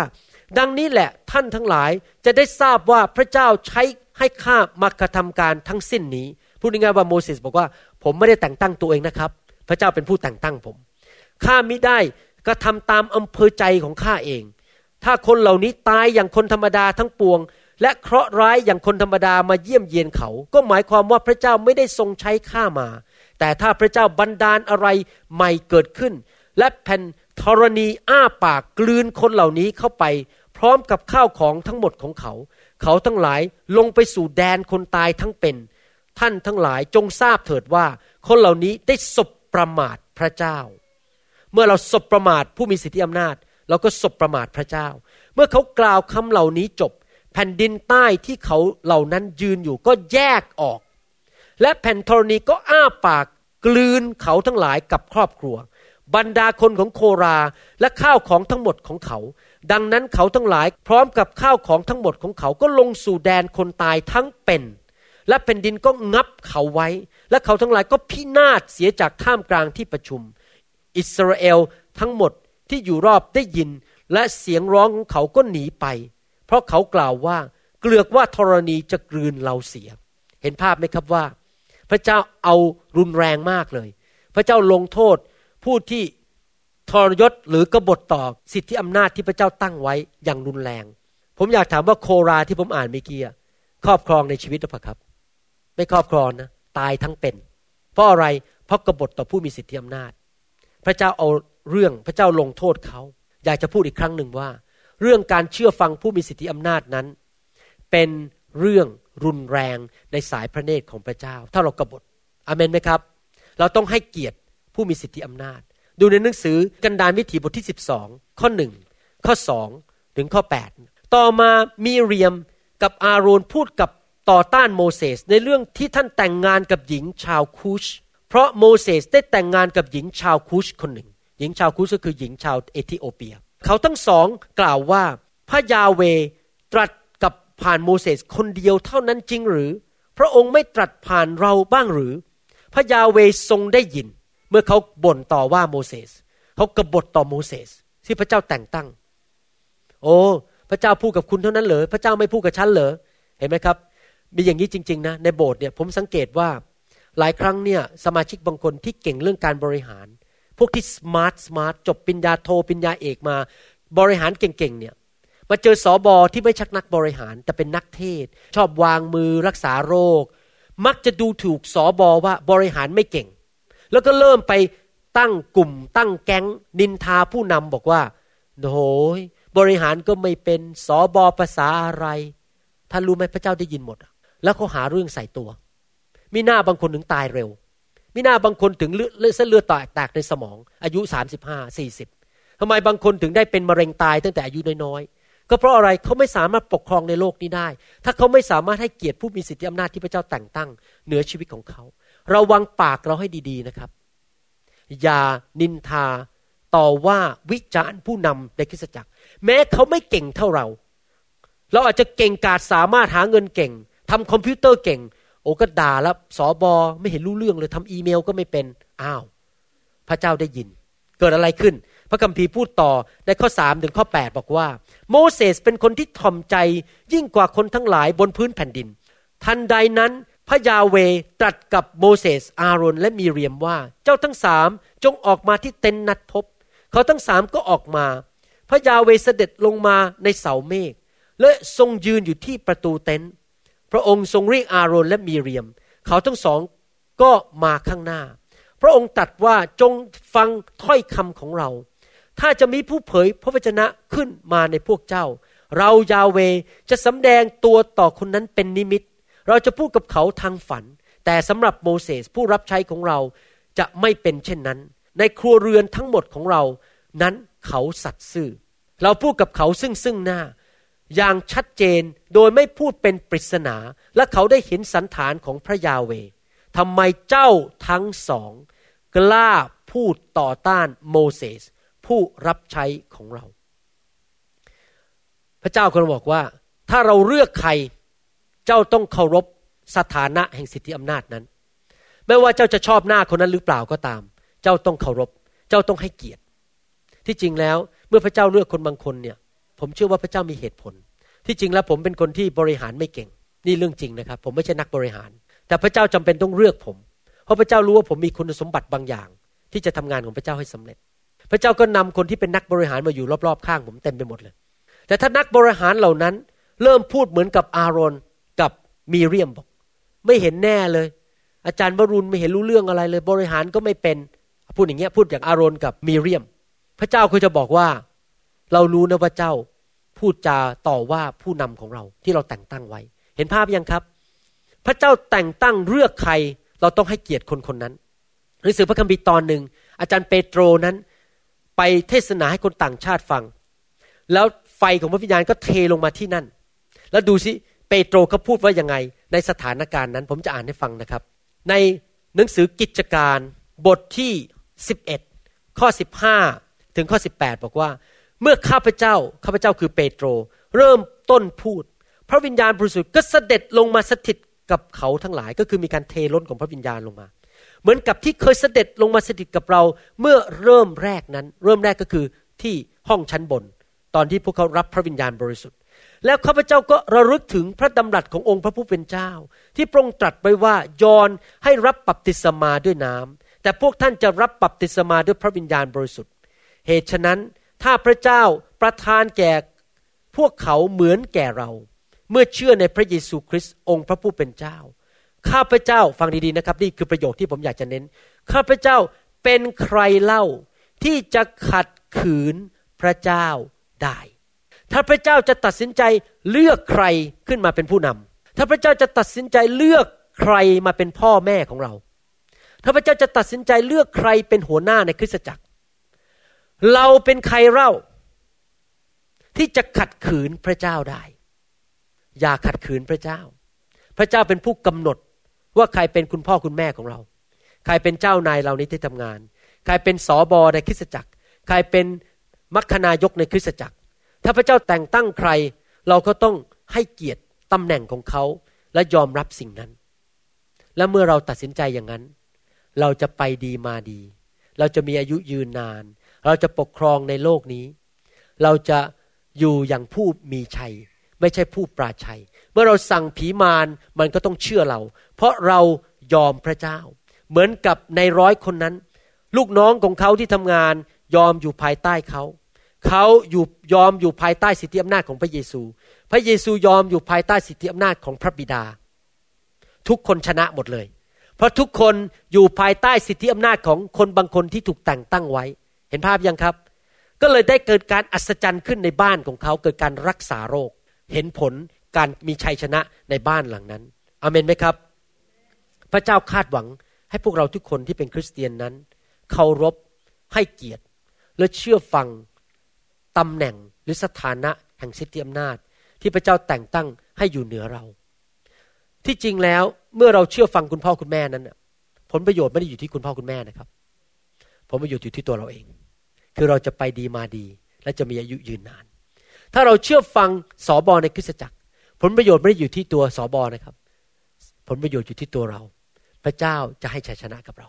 ดังนี้แหละท่านทั้งหลายจะได้ทราบว่าพระเจ้าใช้ให้ข้ามากระทำการทั้งสิ้นนี้ พูดง่ายๆว่าโมเสสบอกว่า ผมไม่ได้แต่งตั้งตัวเองนะครับ พระเจ้าเป็นผู้แต่งตั้งผมข้ามิได้กระทำตามอำเภอใจของข้าเอง ถ้าคนเหล่านี้ตายอย่างคนธรรมดาทั้งปวง และเคราะห์ร้ายอย่างคนธรรมดามาเยี่ยมเยียนเขา ก็หมายความว่าพระเจ้าไม่ได้ทรงใช้ข้ามา แต่ถ้าพระเจ้าบันดาลอะไรใหม่เกิดขึ้น และแผ่นธรณีอ้าปากกลืนคนเหล่านี้เข้าไป พร้อมกับข้าวของทั้งหมดของเขา เขาทั้งหลายลงไปสู่แดนคนตายทั้งเป็น ท่านทั้งหลายจงทราบเถิดว่า คนเหล่านี้ได้สบ ประมาทพระเจ้า เมื่อเราสบประมาทผู้มีสิทธิอำนาจ เราก็สบประมาทพระเจ้า เมื่อเขากล่าวคำเหล่านี้จบ แผ่นดินใต้ที่เขาเหล่านั้นยืนอยู่ก็แยกออก และแผ่นธรณีก็อ้าปากกลืนเขาทั้งหลายกับครอบครัว บรรดาคนของโคราและข้าวของทั้งหมดของเขา ดังนั้นเขาทั้งหลายพร้อมกับข้าวของทั้งหมดของเขาก็ลงสู่แดนคนตายทั้งเป็น และแผ่นดินก็งับเขาไว้ และเขาทั้งหลายก็พินาศเสียจากท่ามกลางที่ประชุม อิสราเอลทั้งหมดที่อยู่รอบได้ยิน และเสียงร้องของเขาก็หนีไป เพราะเขากล่าวว่าเกลือกว่าธรณีจะกลืนเราเสีย เห็นภาพไหมครับว่า พระเจ้าเอารุนแรงมากเลย พระเจ้าลงโทษผู้ที่ทรยศหรือกบฏต่อสิทธิอำนาจที่พระเจ้าตั้งไว้อย่างรุนแรง ผมอยากถามว่าโคราที่ผมอ่านเมื่อกี้ครอบครองในชีวิตหรือเปล่าครับ ไม่ครอบครองนะ ตายทั้งเป็น เพราะอะไรเพราะกบฏต่อผู้มีสิทธิอำนาจ พระเจ้าเอาเรื่องพระเจ้าลงโทษเขา อยากจะพูดอีกครั้งหนึ่งว่า เรื่องการเชื่อฟังผู้มีสิทธิอำนาจนั้น เป็นเรื่องรุนแรงในสายพระเนตรของพระเจ้า ถ้าเรากบฏอเมนไหมครับ เราต้องให้เกียรติผู้มีสิทธิอำนาจ ดูในหนังสือกันดารวิถีบทที่ 12 ข้อหนึ่งข้อสองถึงข้อ 8 ต่อมามีเรียมกับอาโรนพูดกับ ต่อต้านโมเสสในเรื่องที่ท่านแต่งงานกับหญิงชาวคูช เพราะโมเสสได้แต่งงานกับหญิงชาวคูชคนหนึ่ง หญิงชาวคูชก็คือหญิงชาวเอธิโอเปีย เขาทั้งสองกล่าวว่าพระยาเวตรัสกับผ่านโมเสสคนเดียวเท่านั้นจริงหรือ พระองค์ไม่ตรัสผ่านเราบ้างหรือ พระยาเวห์ทรงได้ยิน เมื่อเขาบ่นต่อว่าโมเสสเขากบฏต่อโมเสสที่พระเจ้าแต่งตั้ง โอ้ พระเจ้าพูดกับคุณเท่านั้นเหรอพระเจ้าไม่พูดกับฉันเหรอเห็นไหมครับ มีอย่างนี้จริง ๆ นะ ในโบสถ์เนี่ยผมสังเกตว่าหลายครั้งเนี่ยสมาชิกบางคนที่เก่งเรื่องการบริหาร พวกที่ smart smart จบปริญญาโทปริญญาเอกมา บริหารเก่งๆเนี่ยมาเจอสอบอที่ไม่ชักนักบริหาร แต่เป็นนักเทศ ชอบวางมือรักษาโรค มักจะดูถูกสอบอว่าบริหารไม่เก่ง แล้วก็เริ่มไปตั้งกลุ่ม ตั้งแก๊งนินทาผู้นำบอกว่าโหยบริหารก็ไม่เป็นสอบอภาษาอะไรท่านรู้ไหมพระเจ้าได้ยินหมด แล้วเขาหาเรื่องใส่ตัว มีหน้าบางคนถึงตายเร็ว มีหน้าบางคนถึงเลือดเส้นเลือดแตกในสมอง อายุสามสิบห้าสี่สิบทำไมบางคนถึงได้เป็นมะเร็งตายตั้งแต่อายุน้อยๆ ก็เพราะอะไรเขาไม่สามารถปกครองในโลกนี้ได้ ถ้าเขาไม่สามารถให้เกียรติผู้มีสิทธิอำนาจที่พระเจ้าแต่งตั้ง เหนือชีวิตของเขาเราวางปากเราให้ดีๆนะครับ อย่านินทาต่อว่าวิจารณ์ผู้นำในคริสตจักร แม้เขาไม่เก่งเท่าเรา เราอาจจะเก่งกาจสามารถหาเงินเก่ง ทำคอมพิวเตอร์เก่ง โอ้ก็ด่าแล้วสอบอไม่เห็นรู้เรื่องเลยทำอีเมลก็ไม่เป็นอ้าว พระเจ้าได้ยิน เกิดอะไรขึ้น พระคัมภีร์พูดต่อในข้อสามถึงข้อ 8 บอกว่า โมเสสเป็นคนที่ถ่อมใจยิ่งกว่าคนทั้งหลายบนพื้นแผ่นดิน ทันใดนั้นพระยาเวตรัสกับโมเสสอาโรนและมีเรียมว่า เจ้าทั้งสามจงออกมาที่เต็นท์นัดพบ เขาทั้งสามก็ออกมา พระยาเวเสด็จลงมาในเสาเมฆและทรงยืนอยู่ที่ประตูเต็นท์ พระองค์ทรงเรียกอาโรนและมีเรียม เขาทั้งสองก็มาข้างหน้า พระองค์ตรัสว่าจงฟังถ้อยคำของเรา ถ้าจะมีผู้เผยพระวจนะขึ้นมาในพวกเจ้า เรายาเวจะสำแดงตัวต่อคนนั้นเป็นนิมิต เราจะพูดกับเขาทางฝัน แต่สำหรับโมเสสผู้รับใช้ของเราจะไม่เป็นเช่นนั้น ในครัวเรือนทั้งหมดของเรา นั้นเขาสัตย์ซื่อ เราพูดกับเขาซึ่งซึ่งหน้า อย่างชัดเจนโดยไม่พูดเป็นปริศนา และเขาได้เห็นสันฐานของพระยาเวทำไมเจ้าทั้งสอง กล้าพูดต่อต้านโมเสสผู้รับใช้ของเรา พระเจ้าคนบอกว่า ถ้าเราเลือกใครเจ้าต้องเคารพสถานะแห่งสิทธิอำนาจนั้น ไม่ว่าเจ้าจะชอบหน้าคนนั้นหรือเปล่าก็ตาม เจ้าต้องเคารพ เจ้าต้องให้เกียรติ ที่จริงแล้วเมื่อพระเจ้าเลือกคนบางคนเนี่ย ผมเชื่อว่าพระเจ้ามีเหตุผล ที่จริงแล้วผมเป็นคนที่บริหารไม่เก่ง นี่เรื่องจริงนะครับ ผมไม่ใช่นักบริหาร แต่พระเจ้าจำเป็นต้องเลือกผม เพราะพระเจ้ารู้ว่าผมมีคุณสมบัติบางอย่าง ที่จะทำงานของพระเจ้าให้สำเร็จ พระเจ้าก็นำคนที่เป็นนักบริหารมาอยู่รอบๆข้างผมเต็มไปหมดเลย แต่ถ้านักบริหารเหล่านั้น เริ่มพูดเหมือนกับอารอนกับมีเรียมบอก ไม่เห็นแน่เลย อาจารย์วรุณไม่เห็นรู้เรื่องอะไรเลย บริหารก็ไม่เป็นพูดอย่างเงี้ยพูดอย่างอารอนกับมีเรียม พระเจ้าก็จะบอกว่า เรารู้นะว่าเจ้า พูดจาต่อว่าผู้นำของเราที่เราแต่งตั้งไว้ เห็นภาพยังครับ พระเจ้าแต่งตั้งเลือกใครเราต้องให้เกียรติคนคนนั้นหนังสือพระคัมภีร์ตอนหนึ่งอาจารย์เปโตรนั้น ไปเทศนาให้คนต่างชาติฟัง แล้วไฟของพระวิญญาณก็เทลงมาที่นั่น แล้วดูสิเปโตรเขาพูดว่ายังไง ในสถานการณ์นั้น ผมจะอ่านให้ฟังนะครับ ในหนังสือกิจการบทที่ 11 ข้อ 15 ถึงข้อ 18 บอกว่า เมื่อข้าพเจ้าข้าพเจ้าคือเปโตร เริ่มต้นพูด พระวิญญาณบริสุทธิ์ก็เสด็จลงมาสถิตกับเขาทั้งหลาย ก็คือมีการเทล้นของพระวิญญาณลงมา เหมือนกับที่เคยเสด็จลงมาสถิตกับเรา เมื่อเริ่มแรกนั้น เริ่มแรกก็คือที่ห้องชั้นบน ตอนที่พวกเขารับพระวิญญาณบริสุทธิ์ แล้วข้าพเจ้าก็ระลึกถึงพระดำรัสขององค์พระผู้เป็นเจ้า ที่พระองค์ตรัสไว้ว่ายอนให้รับบัพติศมาด้วยน้ำแต่พวกท่านจะรับบัพติศมาด้วยพระวิญญาณบริสุทธิ์ เหตุฉะนั้น ถ้าพระเจ้าประทานแก่พวกเขาเหมือนแก่เรา เมื่อเชื่อในพระเยซูคริสต์องค์พระผู้เป็นเจ้า ข้าพเจ้าฟังดีๆนะครับ นี่คือประโยคที่ผมอยากจะเน้น ข้าพเจ้าเป็นใครเล่าที่จะขัดขืนพระเจ้าได้ ถ้าพระเจ้าจะตัดสินใจเลือกใครขึ้นมาเป็นผู้นำถ้าพระเจ้าจะตัดสินใจเลือกใครมาเป็นพ่อแม่ของเรา ถ้าพระเจ้าจะตัดสินใจเลือกใครเป็นหัวหน้าในคริสตจักร เราเป็นใครเล่า ที่จะขัดขืนพระเจ้าได้ อย่าขัดขืนพระเจ้า พระเจ้าเป็นผู้กำหนดว่าใครเป็นคุณพ่อคุณแม่ของเรา ใครเป็นเจ้านายเราในที่ทำงาน ใครเป็นสอบอในคริสตจักร ใครเป็นมัคคณายกในคริสตจักร ถ้าพระเจ้าแต่งตั้งใคร เราก็ต้องให้เกียรติตำแหน่งของเขาและยอมรับสิ่งนั้น และเมื่อเราตัดสินใจอย่างนั้น เราจะไปดีมาดี เราจะมีอายุยืนนาน เราจะปกครองในโลกนี้ เราจะอยู่อย่างผู้มีชัย ไม่ใช่ผู้ปราชัย เมื่อเราสั่งผีมารมันก็ต้องเชื่อเรา เพราะเรายอมพระเจ้า เหมือนกับในร้อยคนนั้น ลูกน้องของเขาที่ทำงานยอมอยู่ภายใต้เขา เขาอยู่ยอมอยู่ภายใต้สิทธิอำนาจของพระเยซู พระเยซูยอมอยู่ภายใต้สิทธิอำนาจของพระบิดา ทุกคนชนะหมดเลย เพราะทุกคนอยู่ภายใต้สิทธิอำนาจของคนบางคนที่ถูกแต่งตั้งไว้ เห็นภาพยังครับ ก็เลยได้เกิดการอัศจรรย์ขึ้นในบ้านของเขาเกิดการรักษาโรค เห็นผลการมีชัยชนะในบ้านหลังนั้นอเมนไหมครับ พระเจ้าคาดหวังให้พวกเราทุกคนที่เป็นคริสเตียนนั้นเคารพให้เกียรติ และเชื่อฟังตำแหน่งหรือสถานะแห่งสิทธิอำนาจ ที่พระเจ้าแต่งตั้งให้อยู่เหนือเรา ที่จริงแล้วเมื่อเราเชื่อฟังคุณพ่อคุณแม่นั้นผลประโยชน์ไม่ได้อยู่ที่คุณพ่อคุณแม่นะครับ ผลประโยชน์อยู่ที่ตัวเราเอง คือเราจะไปดีมาดี และจะมีอายุยืนนาน ถ้าเราเชื่อฟังสอบอในคริสตจักร ผลประโยชน์ไม่ได้อยู่ที่ตัวสอบอนะครับ ผลประโยชน์อยู่ที่ตัวเรา พระเจ้าจะให้ชัยชนะกับเรา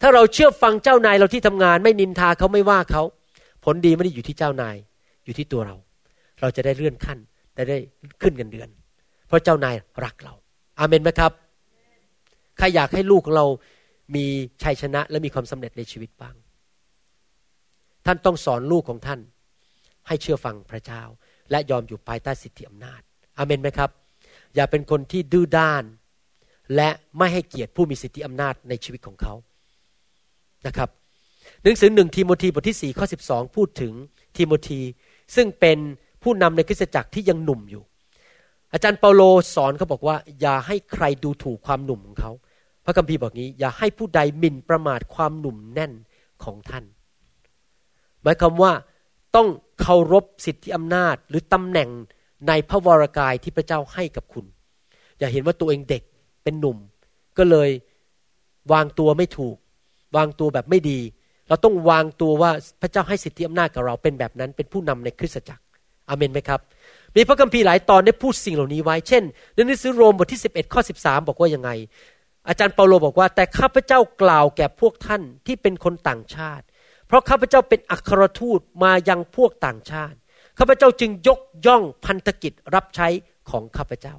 ถ้าเราเชื่อฟังเจ้านายเราที่ทำงาน ไม่นินทาเขาไม่ว่าเขา ผลดีไม่ได้อยู่ที่เจ้านายอยู่ที่ตัวเรา เราจะได้เลื่อนขั้นได้ได้ขึ้นเงินเดือน เพราะเจ้านายรักเรา อาเมนไหมครับใครอยากให้ลูกของเรามีชัยชนะและมีความสำเร็จในชีวิตบ้าง ท่านต้องสอนลูกของท่าน ให้เชื่อฟังพระเจ้า และยอมอยู่ภายใต้สิทธิอำนาจอเมนไหมครับ อย่าเป็นคนที่ดื้อด้าน และไม่ให้เกียรติผู้มีสิทธิอำนาจในชีวิตของเขานะครับหนังสือหนึ่งทีโมธีบทที่สี่ข้อสิบสองพูดถึงทีโมธี ซึ่งเป็นผู้นำในคริสตจักรที่ยังหนุ่มอยู่ อาจารย์เปาโลสอนเขาบอกว่า อย่าให้ใครดูถูกความหนุ่มของเขา พระคัมภีร์บอกนี้ อย่าให้ผู้ใดหมิ่นประมาทความหนุ่มแน่นของท่าน หมายความว่าต้องเคารพสิทธิอำนาจหรือตำแหน่งในพระวรากายที่พระเจ้าให้กับคุณ อย่าเห็นว่าตัวเองเด็กเป็นหนุ่ม ก็เลยวางตัวไม่ถูก วางตัวแบบไม่ดี เราต้องวางตัวว่าพระเจ้าให้สิทธิอำนาจกับเราเป็นแบบนั้นเป็นผู้นำในคริสตจักรอเมนไหมครับมีพระคัมภีร์หลายตอนได้พูดสิ่งเหล่านี้ไว้ เช่นในหนังสือโรมบทที่ 11 ข้อ 13 บอกว่ายังไง อาจารย์เปาโลบอกว่า แต่ข้าพเจ้ากล่าวแก่พวกท่านที่เป็นคนต่างชาติ เพราะข้าพเจ้าเป็นอัครทูตมายังพวกต่างชาติ ข้าพเจ้าจึงยกย่องพันธกิจรับใช้ของข้าพเจ้า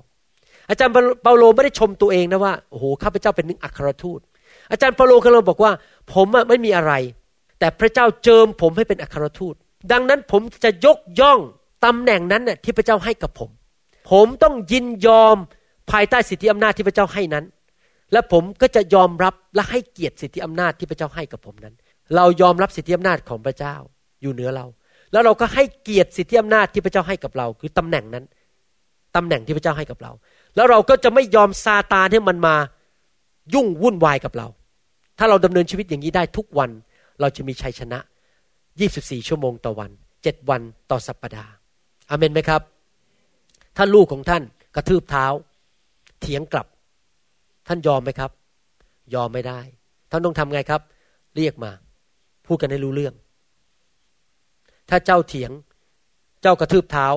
อาจารย์เปาโลไม่ได้ชมตัวเองนะว่าโอ้โหข้าพเจ้าเป็นนึงอัครทูต อาจารย์เปาโลกำลังบอกว่า ผมไม่มีอะไร แต่พระเจ้าเจิมผมให้เป็นอัครทูต ดังนั้นผมจะยกย่องตำแหน่งนั้นน่ยที่พระเจ้าให้กับผม ผมต้องยินยอมภายใต้สิทธิอำนาจที่พระเจ้าให้นั้น และผมก็จะยอมรับและให้เกียรติสิทธิอำนาจที่พระเจ้าให้กับผมนั้น เรายอมรับสิทธิอำนาจของพระเจ้าอยู่เหนือเรา แล้วเราก็ให้เกียรติสิทธิอำนาจที่พระเจ้าให้กับเรา คือตำแหน่งนั้นตำแหน่งที่พระเจ้าให้กับเรา แล้วเราก็จะไม่ยอมซาตานให้มันมายุ่งวุ่นวายกับเรา ถ้าเราดำเนินชีวิตอย่างนี้ได้ทุกวันเราจะมีชัยชนะ 24 ชั่วโมงต่อวัน 7 วันต่อสัปปดาห์อเมนไหมครับ ถ้าลูกของท่านกระทืบเท้า เถียงกลับ ท่านยอมไหมครับ ยอมไม่ได้ ท่านต้องทำไงครับ เรียกมา พูดกันให้รู้เรื่อง ถ้าเจ้าเถียงเจ้ากระทืบเท้า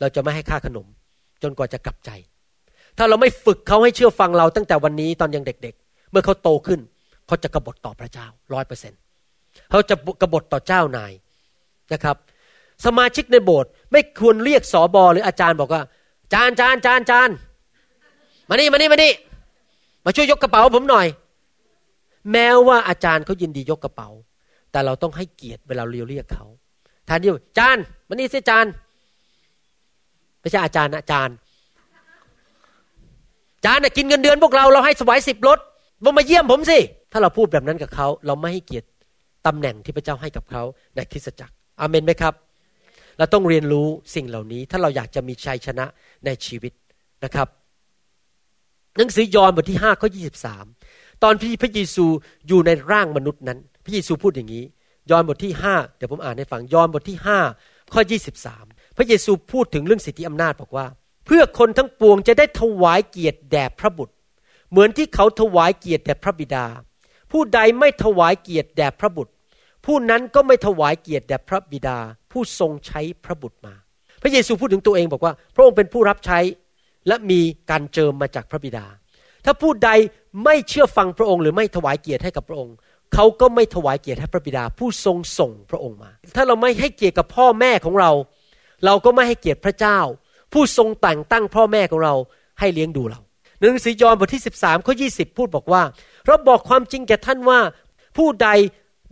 เราจะไม่ให้ค่าขนม จนกว่าจะกลับใจ ถ้าเราไม่ฝึกเขาให้เชื่อฟังเราตั้งแต่วันนี้ตอนยังเด็ก ๆ เมื่อเขาโตขึ้นเขาจะกบฏต่อพระเจ้าร้อยเปอร์เซ็นเขาจะกบฏต่อเจ้านายนะครับ สมาชิกในโบสถ์ไม่ควรเรียกสอบอหรืออาจารย์บอกว่า จานจานจานจานมานี่มานี่มานี่มาช่วยยกกระเป๋าผมหน่อย แม้ว่าอาจารย์เขายินดียกกระเป๋า แต่เราต้องให้เกียรติเวลาเรียเรียกเขาทานที่จานมานี่สิจานไม่ใช่อาจารย์นะจานจานน่ะกินเงินเดือนพวกเราเราให้สวายสิบรถมามาเยี่ยมผมสิถ้าเราพูดแบบนั้นกับเขา เราไม่ให้เกียรติตำแหน่งที่พระเจ้าให้กับเขาในคริสตจักรอเมนไหมครับ เราต้องเรียนรู้สิ่งเหล่านี้ ถ้าเราอยากจะมีชัยชนะในชีวิตนะครับ หนังสือยอห์นบทที่ห้าข้อยีตอนที่พระเยซูอยู่ในร่างมนุษย์นั้น ระเยซูพูดอย่างนี้ ยอห์นบทที่ห้าเดี๋ยวผมอ่านให้ฟัง ยอห์นบทที่ห้าข้อยี่สิบสามพระเยซูพูดถึงเรื่องสิทธิอำนาจบอกว่า เพื่อคนทั้งปวงจะได้ถวายเกียรติแด่พระบุตร เหมือนที่เขาถวายเกียรติแด่พระบิดา ผู้ใดไม่ถวายเกียรติแด่พระบุตร ผู้นั้นก็ไม่ถวายเกียรติแด่พระบิดา ผู้ทรงใช้พระบุตรมา พระเยซูพูดถึงตัวเองบอกว่า พระองค์เป็นผู้รับใช้และมีการเจิมมาจากพระบิดา ถ้าผู้ใดไม่เชื่อฟังพระองค์หรือไม่ถวายเกียรติให้กับพระองค์ เขาก็ไม่ถวายเกียรติให้พระบิดาผู้ทรงส่งพระองค์มา ถ้าเราไม่ให้เกียรติกับพ่อแม่ของเรา เราก็ไม่ให้เกียรติพระเจ้า ผู้ทรงแต่งตั้งพ่อแม่ของเราให้เลี้ยงดูเราหนังสือยอห์นบทที่ 13ข้อ20พูดบอกว่า เราบอกความจริงแก่ท่านว่า ผู้ใด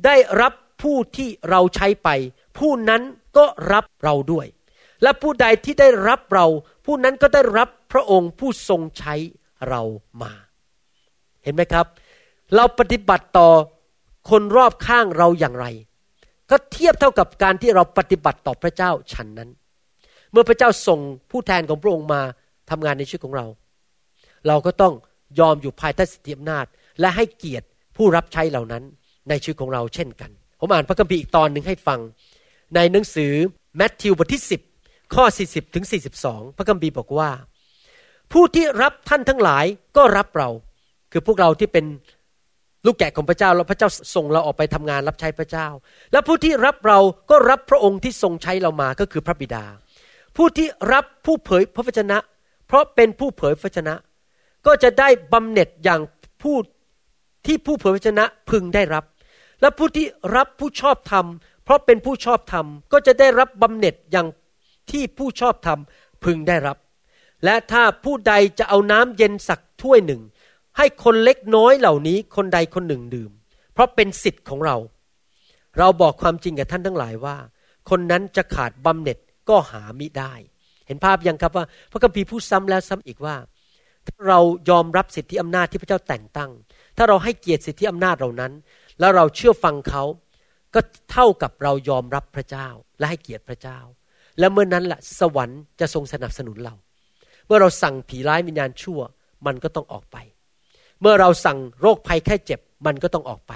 ได้รับผู้ที่เราใช้ไป ผู้นั้นก็รับเราด้วย และผู้ใดที่ได้รับเรา ผู้นั้นก็ได้รับพระองค์ผู้ทรงใช้เรามา เห็นไหมครับ เราปฏิบัติต่อ คนรอบข้างเราอย่างไร ก็เทียบเท่ากับการที่เราปฏิบัติต่อพระเจ้าฉันนั้น เมื่อพระเจ้าส่งผู้แทนของพระองค์มาทำงานในชีวิตของเรา เราก็ต้องยอมอยู่ภายใต้สิทธิอำนาจ และให้เกียรติผู้รับใช้เหล่านั้นในชีวิตของเราเช่นกัน ผมอ่านพระคัมภีร์อีกตอนหนึ่งให้ฟัง ในหนังสือแมทธิวบทที่ 10 ข้อ 40ถึง42 พระคัมภีร์บอกว่า ผู้ที่รับท่านทั้งหลายก็รับเรา คือพวกเราที่เป็น ลูกแกะของพระเจ้าแล้วพระเจ้าส่งเราออกไปทำงานรับใช้พระเจ้า และผู้ที่รับเราก็รับพระองค์ที่ทรงใช้เรามาก็คือพระบิดา ผู้ที่รับผู้เผยพระวจนะ เพราะเป็นผู้เผยพระวจนะ ก็จะได้บำเหน็จอย่างผู้ที่ผู้เผยพระวจนะพึงได้รับ และผู้ที่รับผู้ชอบธรรม เพราะเป็นผู้ชอบธรรม ก็จะได้รับบำเหน็จอย่างที่ผู้ชอบธรรมพึงได้รับ และถ้าผู้ใดจะเอาน้ำเย็นสักถ้วยหนึ่ง ให้คนเล็กน้อยเหล่านี้คนใดคนหนึ่งดื่ม เพราะเป็นสิทธิ์ของเรา เราบอกความจริงกับท่านทั้งหลายว่า คนนั้นจะขาดบำเหน็จก็หามิได้ เห็นภาพยังครับว่า พระคัมภีร์พูดซ้ำแล้วซ้ำอีกว่า ถ้าเรายอมรับสิทธิอำนาจที่พระเจ้าแต่งตั้ง ถ้าเราให้เกียรติสิทธิอำนาจเหล่านั้น แล้วเราเชื่อฟังเขาก็เท่ากับเรายอมรับพระเจ้าและให้เกียรติพระเจ้า และเมื่อนนั้นแหละสวรรค์จะทรงสนับสนุนเรา เมื่อเราสั่งผีร้ายวิญญาณชั่ว มันก็ต้องออกไป เมื่อเราสั่งโรคภัยแค่เจ็บมันก็ต้องออกไป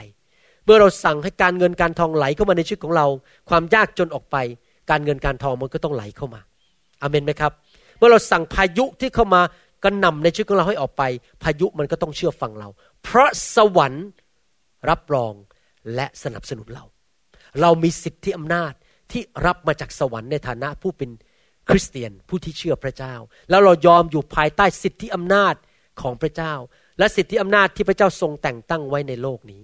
เมื่อเราสั่งให้การเงินการทองไหลเข้ามาในชีวิตของเรา ความยากจนออกไป การเงินการทองมันก็ต้องไหลเข้ามาอเมนไหมครับ เมื่อเราสั่งพายุที่เข้ามากระหน่าในชีวิตของเราให้ออกไป พายุมันก็ต้องเชื่อฟังเรา เพราะสวรรค์รับรองและสนับสนุนเรา เรามีสิทธิอำนาจที่รับมาจากสวรรค์ในฐานะผู้เป็นคริสเตียนผู้ที่เชื่อพระเจ้า แล้วเรายอมอยู่ภายใต้สิทธิอำนาจของพระเจ้า และสิทธิอำนาจที่พระเจ้าทรงแต่งตั้งไว้ในโลกนี้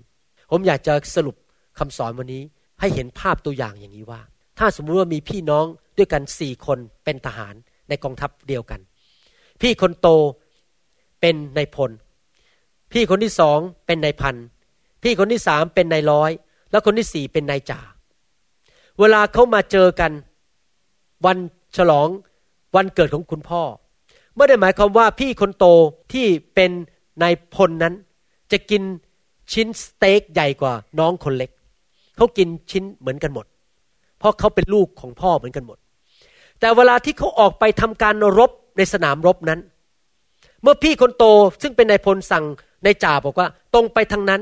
ผมอยากจะสรุปคำสอนวันนี้ให้เห็นภาพตัวอย่างอย่างนี้ว่า ถ้าสมมุติว่ามีพี่น้องด้วยกันสี่คนเป็นทหารในกองทัพเดียวกัน พี่คนโตเป็นนายพล พี่คนที่สองเป็นนายพัน พี่คนที่สามเป็นนายร้อย แล้วคนที่สี่เป็นนายจ่า เวลาเขามาเจอกันวันฉลองวันเกิดของคุณพ่อ ไม่ได้หมายความว่าพี่คนโตที่เป็น นายพลนั้นจะกินชิ้นสเต็กใหญ่กว่าน้องคนเล็ก เขากินชิ้นเหมือนกันหมด เพราะเขาเป็นลูกของพ่อเหมือนกันหมด แต่เวลาที่เขาออกไปทำการรบในสนามรบนั้น เมื่อพี่คนโตซึ่งเป็นนายพลสั่งนายจ่าบอกว่าตรงไปทางนั้น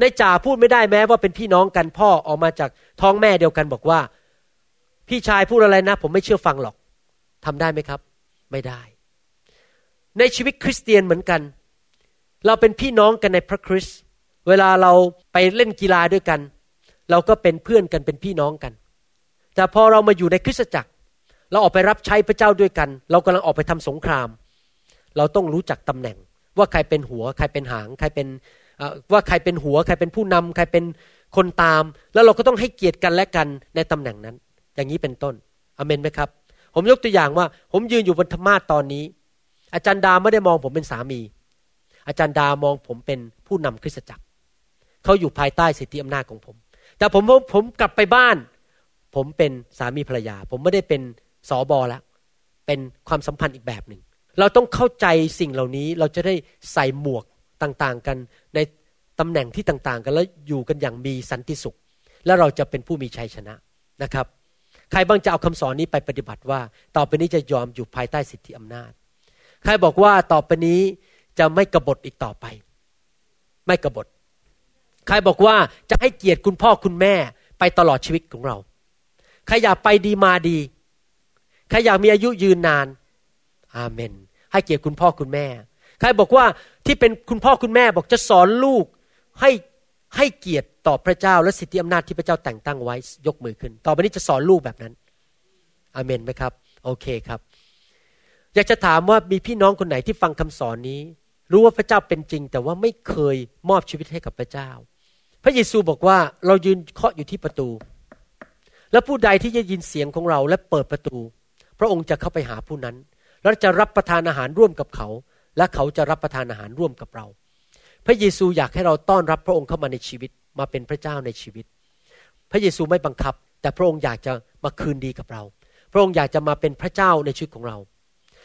นายจ่าพูดไม่ได้แม้ว่าเป็นพี่น้องกันพ่อออกมาจากท้องแม่เดียวกันบอกว่า พี่ชายพูดอะไรนะ ผมไม่เชื่อฟังหรอกทำได้ไหมครับ ไม่ได้ ในชีวิตคริสเตียนเหมือนกัน เราเป็นพี่น้องกันในพระคริสต์เวลาเราไปเล่นกีฬาด้วยกัน เราก็เป็นเพื่อนกันเป็นพี่น้องกัน แต่พอเรามาอยู่ในคริสตจักร เราออกไปรับใช้พระเจ้าด้วยกัน เรากำลังออกไปทำสงคราม เราต้องรู้จักตำแหน่ง ว่าใครเป็นหัว ใครเป็นหาง ใครเป็นว่าใครเป็นหัว ใครเป็นผู้นำใครเป็นคนตาม แล้วเราก็ต้องให้เกียรติกันและกันในตำแหน่งนั้น อย่างนี้เป็นต้นอเมนไหมครับ ผมยกตัวอย่างว่า ผมยืนอยู่บนธรรมาตอนนี้ อาจารย์ดาไม่ได้มองผมเป็นสามี อาจารย์ดามองผมเป็นผู้นำคริสตจักรเขาอยู่ภายใต้สิทธิอำนาจของผม แต่ผมผมกลับไปบ้าน ผมเป็นสามีภรรยา ผมไม่ได้เป็นสอบอแล้วเป็นความสัมพันธ์อีกแบบหนึ่งเราต้องเข้าใจสิ่งเหล่านี้เราจะได้ใส่หมวกต่างๆกันในตำแหน่งที่ต่างๆ กันแล้วอยู่กันอย่างมีสันติสุข แล้วเราจะเป็นผู้มีชัยชนะนะครับ ใครบ้างจะเอาคำสอนนี้ไปปฏิบัติว่า ต่อไปนี้จะยอมอยู่ภายใต้สิทธิอำนาจ ใครบอกว่าต่อไปนี้ จะไม่กบฏอีกต่อไป ไม่กบฏ ใครบอกว่าจะให้เกียรติคุณพ่อคุณแม่ไปตลอดชีวิตของเรา ใครอยากไปดีมาดี ใครอยากมีอายุยืนนาน อาเมน ให้เกียรติคุณพ่อคุณแม่ ใครบอกว่าที่เป็นคุณพ่อคุณแม่บอกจะสอนลูกให้ให้เกียรติต่อพระเจ้าและสิทธิอำนาจที่พระเจ้าแต่งตั้งไว้ยกมือขึ้น ต่อไปนี้จะสอนลูกแบบนั้น อาเมนไหมครับ โอเคครับ อยากจะถามว่ามีพี่น้องคนไหนที่ฟังคำสอนนี้ รู้ว่าพระเจ้าเป็นจริง แต่ว่าไม่เคยมอบชีวิตให้กับพระเจ้า พระเยซูบอกว่าเรายืนเคาะอยู่ที่ประตู และผู้ใดที่จะยินเสียงของเราและเปิดประตู พระองค์จะเข้าไปหาผู้นั้น แล้วจะรับประทานอาหารร่วมกับเขา และเขาจะรับประทานอาหารร่วมกับเรา พระเยซูอยากให้เราต้อนรับพระองค์เข้ามาในชีวิตมาเป็นพระเจ้าในชีวิต พระเยซูไม่บังคับ แต่พระองค์อยากจะมาคืนดีกับเรา พระองค์อยากจะมาเป็นพระเจ้าในชีวิตของเรา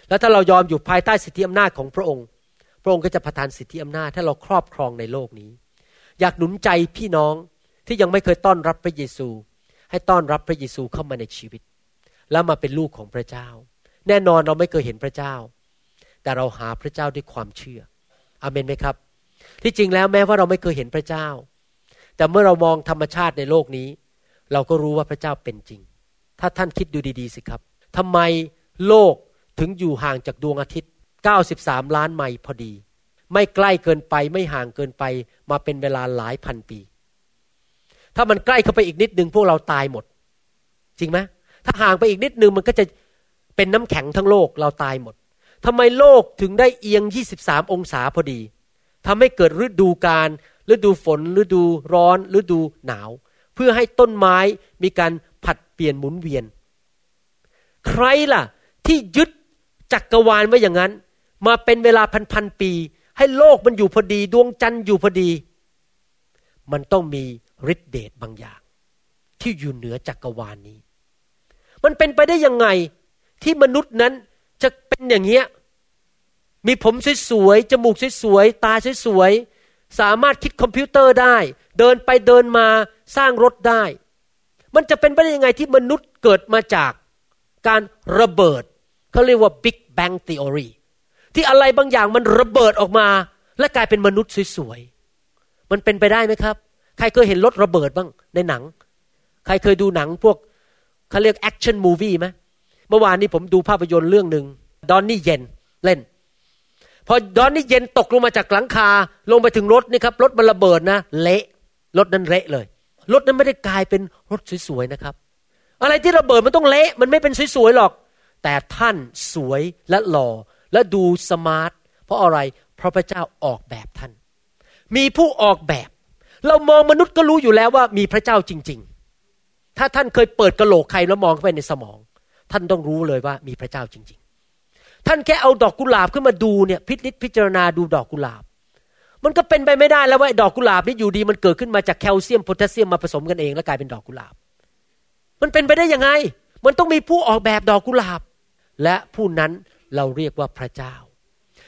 แล้วถ้าเรายอมอยู่ภายใต้สิทธิอำนาจของพระองค์ ระองค์ก็จะประทานสิทธิอำนาจให้เราครอบครองในโลกนี้ อยากหนุนใจพี่น้องที่ยังไม่เคยต้อนรับพระเยซู ให้ต้อนรับพระเยซูเข้ามาในชีวิต แล้วมาเป็นลูกของพระเจ้า แน่นอนเราไม่เคยเห็นพระเจ้า แต่เราหาพระเจ้าด้วยความเชื่ออเมนไหมครับ ที่จริงแล้วแม้ว่าเราไม่เคยเห็นพระเจ้า แต่เมื่อเรามองธรรมชาติในโลกนี้ เราก็รู้ว่าพระเจ้าเป็นจริง ถ้าท่านคิดดูดี ๆ สิครับทำไมโลกถึงอยู่ห่างจากดวงอาทิตย์ 93 ล้านไมล์พอดี ไม่ใกล้เกินไปไม่ห่างเกินไปมาเป็นเวลาหลายพันปี ถ้ามันใกล้เข้าไปอีกนิดนึงพวกเราตายหมด จริงไหมถ้าห่างไปอีกนิดนึงมันก็จะเป็นน้ำแข็งทั้งโลกเราตายหมดทำไมโลกถึงได้เอียง 23 องศาพอดีทำให้เกิดฤดูกาลฤดูฝนฤดูร้อนฤดูหนาว เพื่อให้ต้นไม้มีการผัดเปลี่ยนหมุนเวียน ใครล่ะ ที่ยึดจักกรวาลไว้อย่างนั้น มาเป็นเวลาพันพันปี ให้โลกมันอยู่พอดี ดวงจันทร์อยู่พอดี มันต้องมีฤทธิเดชบางอย่าง ที่อยู่เหนือจักกรวาลนนี้ มันเป็นไปได้ยังไงที่มนุษย์นั้นจะเป็นอย่างเงี้ยมีผมสวยๆจมูกสวยๆตาสวยๆสามารถคิดคอมพิวเตอร์ได้ เดินไปเดินมาสร้างรถได้ มันจะเป็นไปได้ยังไงที่มนุษย์เกิดมาจากการระเบิดเขาเรียกว่า Big Bang Theory ที่อะไรบางอย่างมันระเบิดออกมา และกลายเป็นมนุษย์สวยๆ มันเป็นไปได้ไหมครับ ใครเคยเห็นรถระเบิดบ้างในหนัง ใครเคยดูหนังพวกเขาเรียก action movie ไหมเมื่อวานนี้ผมดูภาพยนตร์เรื่องหนึ่งดอนนี่เย็นเล่น พอดอนนี่เย็นตกลงมาจากหลังคาลงไปถึงรถนี่ครับรถมันระเบิดนะเละรถนั้นเละเลย รถนั้นไม่ได้กลายเป็นรถสวยๆนะครับ อะไรที่ระเบิดมันต้องเละมันไม่เป็นสวยๆหรอก แต่ท่านสวยและหล่อ และดูสมาร์ทเพราะอะไร เพราะพระเจ้าออกแบบท่าน มีผู้ออกแบบ เรามองมนุษย์ก็รู้อยู่แล้วว่ามีพระเจ้าจริง ๆ ถ้าท่านเคยเปิดกระโหลกใครแล้วมองเข้าไปในสมอง ท่านต้องรู้เลยว่ามีพระเจ้าจริงท่านแค่เอาดอกกุหลาบขึ้นมาดูเนี่ยพิจิตพิจารณาดูดอกกุหลาบ มันก็เป็นไปไม่ได้แล้วว่าดอกกุหลาบนี่อยู่ดีมันเกิดขึ้นมาจากแคลเซียมโพแทสเซียมมาผสมกันเองแล้วกลายเป็นดอกกุหลาบ มันเป็นไปได้ยังไง มันต้องมีผู้ออกแบบดอกกุหลาบ และผู้นั้น เราเรียกว่าพระเจ้า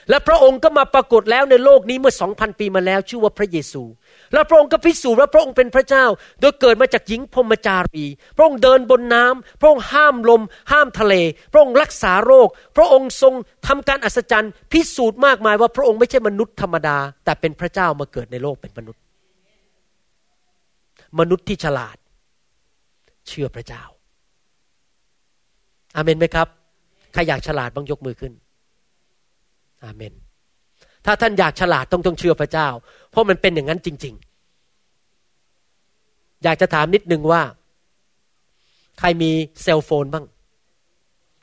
และพระองค์ก็มาปรากฏแล้วในโลกนี้เมื่อสองพันปีมาแล้วชื่อว่าพระเยซู แล้วพระองค์ก็พิสูจน์ว่าพระองค์เป็นพระเจ้า โดยเกิดมาจากหญิงพรมจารี พระองค์เดินบนน้ำพระองค์ห้ามลม ห้ามทะเล พระองค์รักษาโรค พระองค์ทรงทำการอัศจรรย์พิสูจน์มากมายว่าพระองค์ไม่ใช่มนุษย์ธรรมดา แต่เป็นพระเจ้ามาเกิดในโลกเป็นมนุษย์ มนุษย์ที่ฉลาด เชื่อพระเจ้าอาเมนไหมครับ ใครอยากฉลาดบ้างยกมือขึ้น อาเมน ถ้าท่านอยากฉลาดต้องต้องเชื่อพระเจ้า เพราะมันเป็นอย่างนั้นจริง ๆ อยากจะถามนิดนึงว่า ใครมี cell phone บ้าง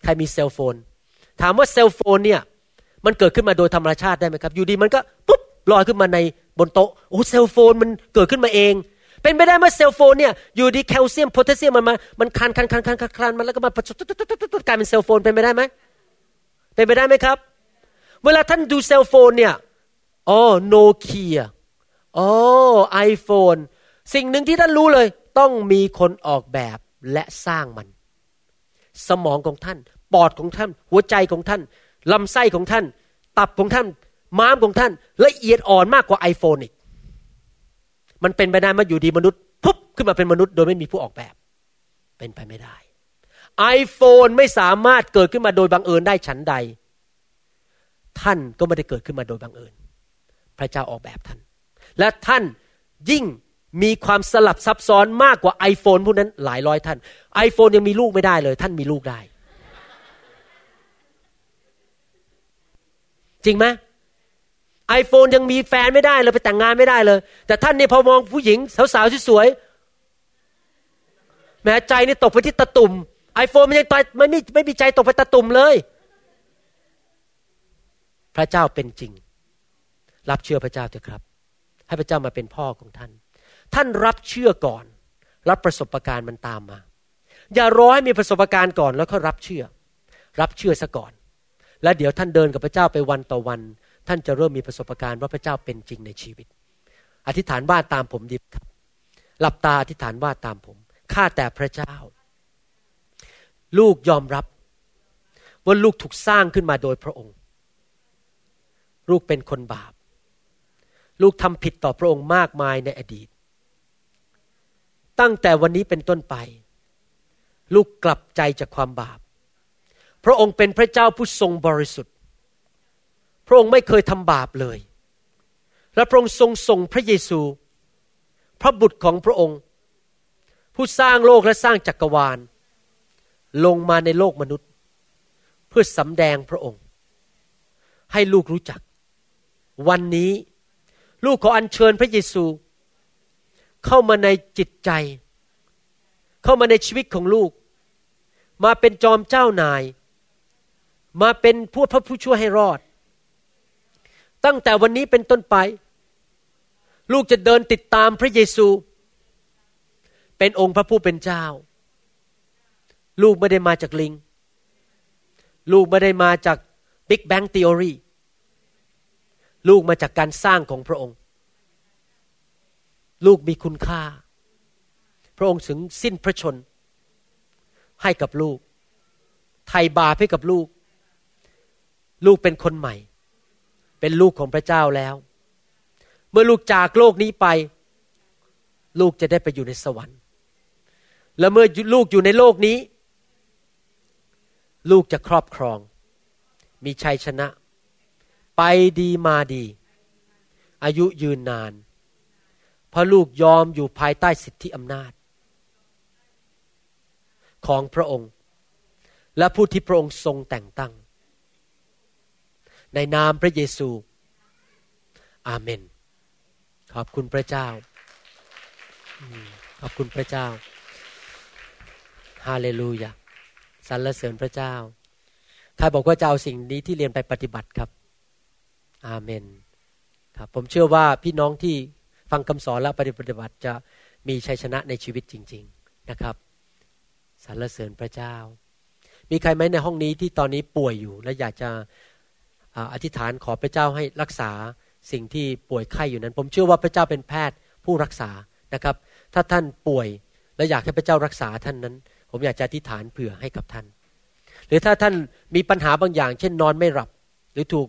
ใครมี cell phone ถามว่า cell phone เนี่ย มันเกิดขึ้นมาโดยธรรมชาติได้ไหมครับ อยู่ดีมันก็ปุ๊บลอยขึ้นมาในบนโต๊ะ โอ้ cell phone มันเกิดขึ้นมาเอง เป็นไปได้ไหม cell phone เนี่ยอยู่ดีแคลเซียมโพแทสเซียมมันมามันคันคันคันคันคันมันแล้วก็มากลายเป็น cell phone เป็นไปได้ไหมเป็นไปได้ไหมครับ เวลาท่านดูเซลโฟนเนี่ยอ๋อโนเคียอ๋อไอโฟนสิ่งหนึ่งที่ท่านรู้เลยต้องมีคนออกแบบและสร้างมัน สมองของท่าน ปอดของท่าน หัวใจของท่านลำไส้ของท่าน ตับของท่าน ม้ามของท่าน ละเอียดอ่อนมากกว่าไอโฟนอีก มันเป็นไปได้มาอยู่ดีมนุษย์ปุ๊บขึ้นมาเป็นมนุษย์โดยไม่มีผู้ออกแบบ เป็นไปไม่ได้ไอโฟนไม่สามารถเกิดขึ้นมาโดยบังเอิญได้ฉันใด ท่านก็ไม่ได้เกิดขึ้นมาโดยบังเอิญ พระเจ้าออกแบบท่าน และท่านยิ่งมีความสลับซับซ้อนมากกว่า iPhone พวกนั้นหลายร้อยท่าน iPhone ยังมีลูกไม่ได้เลย ท่านมีลูกได้ จริงไหม ไอโฟนยังมีแฟนไม่ได้เลยไปแต่งงานไม่ได้เลย แต่ท่านเนี่ยพอมองผู้หญิงสาวๆสวยๆแม้ใจนี่ตกไปที่ตะตุ่มไอโฟนมันยังตไม่ไม่ไม่มีใจตกไปตะตุ่มเลย พระเจ้าเป็นจริง รับเชื่อพระเจ้าเถอะครับ ให้พระเจ้ามาเป็นพ่อของท่าน ท่านรับเชื่อก่อน รับประสบการณ์มันตามมา อย่ารอให้มีประสบการณ์ก่อนแล้วก็รับเชื่อ รับเชื่อซะก่อน แล้วเดี๋ยวท่านเดินกับพระเจ้าไปวันต่อวัน ท่านจะเริ่มมีประสบการณ์ว่าพระเจ้าเป็นจริงในชีวิต อธิษฐานว่าตามผมดีครับ หลับตาอธิษฐานว่าตามผม ข้าแต่พระเจ้า ลูกยอมรับ ว่าลูกถูกสร้างขึ้นมาโดยพระองค์ ลูกเป็นคนบาป ลูกทำผิดต่อพระองค์มากมายในอดีต ตั้งแต่วันนี้เป็นต้นไป ลูกกลับใจจากความบาป พระองค์เป็นพระเจ้าผู้ทรงบริสุทธิ์ พระองค์ไม่เคยทำบาปเลย และพระองค์ทรงส่งพระเยซู พระบุตรของพระองค์ ผู้สร้างโลกและสร้างจักรวาล ลงมาในโลกมนุษย์ เพื่อสำแดงพระองค์ ให้ลูกรู้จัก วันนี้ลูกขออัญเชิญพระเยซู เข้ามาในจิตใจ เข้ามาในชีวิตของลูก มาเป็นจอมเจ้านาย มาเป็นผู้พระผู้ช่วยให้รอด ตั้งแต่วันนี้เป็นต้นไป ลูกจะเดินติดตามพระเยซู เป็นองค์พระผู้เป็นเจ้า ลูกไม่ได้มาจากลิง ลูกไม่ได้มาจากบิ๊กแบง t ท e o r y ลูกมาจากการสร้างของพระองค์ ลูกมีคุณค่า พระองค์ถึงสิ้นพระชน ให้กับลูก ไถ่บาปให้กับลูก ลูกเป็นคนใหม่ เป็นลูกของพระเจ้าแล้ว เมื่อลูกจากโลกนี้ไป ลูกจะได้ไปอยู่ในสวรรค์ และเมื่อลูกอยู่ในโลกนี้ ลูกจะครอบครอง มีชัยชนะ ไปดีมาดี อายุยืนนาน เพราะลูกยอมอยู่ภายใต้สิทธิอำนาจ ของพระองค์ และผู้ที่พระองค์ทรงแต่งตั้ง ในนามพระเยซู อาเมน ขอบคุณพระเจ้า ขอบคุณพระเจ้า ฮาเลลูยา สรรเสริญพระเจ้า ใครบอกว่าจะเอาสิ่งนี้ที่เรียนไปปฏิบัติครับ อาเมน ครับ ผมเชื่อว่าพี่น้องที่ฟังคำสอนและปฏิบัติจะมีชัยชนะในชีวิตจริง ๆนะครับ สรรเสริญพระเจ้า มีใครไหมในห้องนี้ที่ตอนนี้ป่วยอยู่ และอยากจะ อธิษฐานขอพระเจ้าให้รักษาสิ่งที่ป่วยไข้อยู่นั้น ผมเชื่อว่าพระเจ้าเป็นแพทย์ผู้รักษานะครับ ถ้าท่านป่วยและอยากให้พระเจ้ารักษาท่านนั้น ผมอยากจะอธิษฐานเผื่อให้กับท่าน หรือถ้าท่านมีปัญหาบางอย่าง เช่นนอนไม่หลับ หรือถูก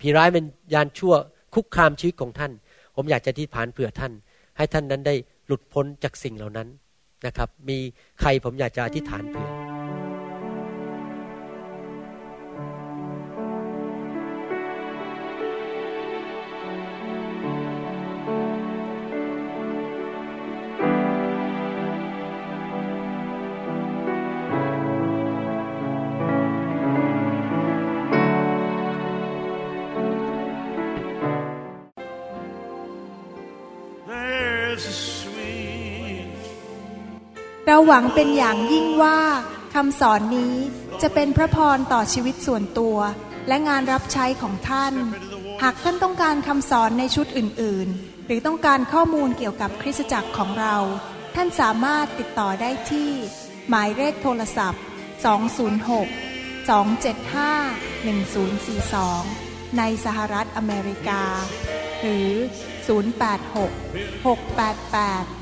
ผีร้ายเป็นยานชั่วคุกคามชีวิตของท่าน ผมอยากจะที่ผ่านเผื่อท่าน ให้ท่านนั้นได้หลุดพ้นจากสิ่งเหล่านั้นนะครับ มีใครผมอยากจะอธิษฐานเผื่อ หวังเป็นอย่างยิ่งว่าคำสอนนี้จะเป็นพระพรต่อชีวิตส่วนตัว และงานรับใช้ของท่าน หากท่านต้องการคำสอนในชุดอื่น ๆ หรือต้องการข้อมูลเกี่ยวกับคริสตจักรของเรา ท่านสามารถติดต่อได้ที่ หมายเลขโทรศัพท์ 206 275 1042 ในสหรัฐอเมริกา หรือ 086 688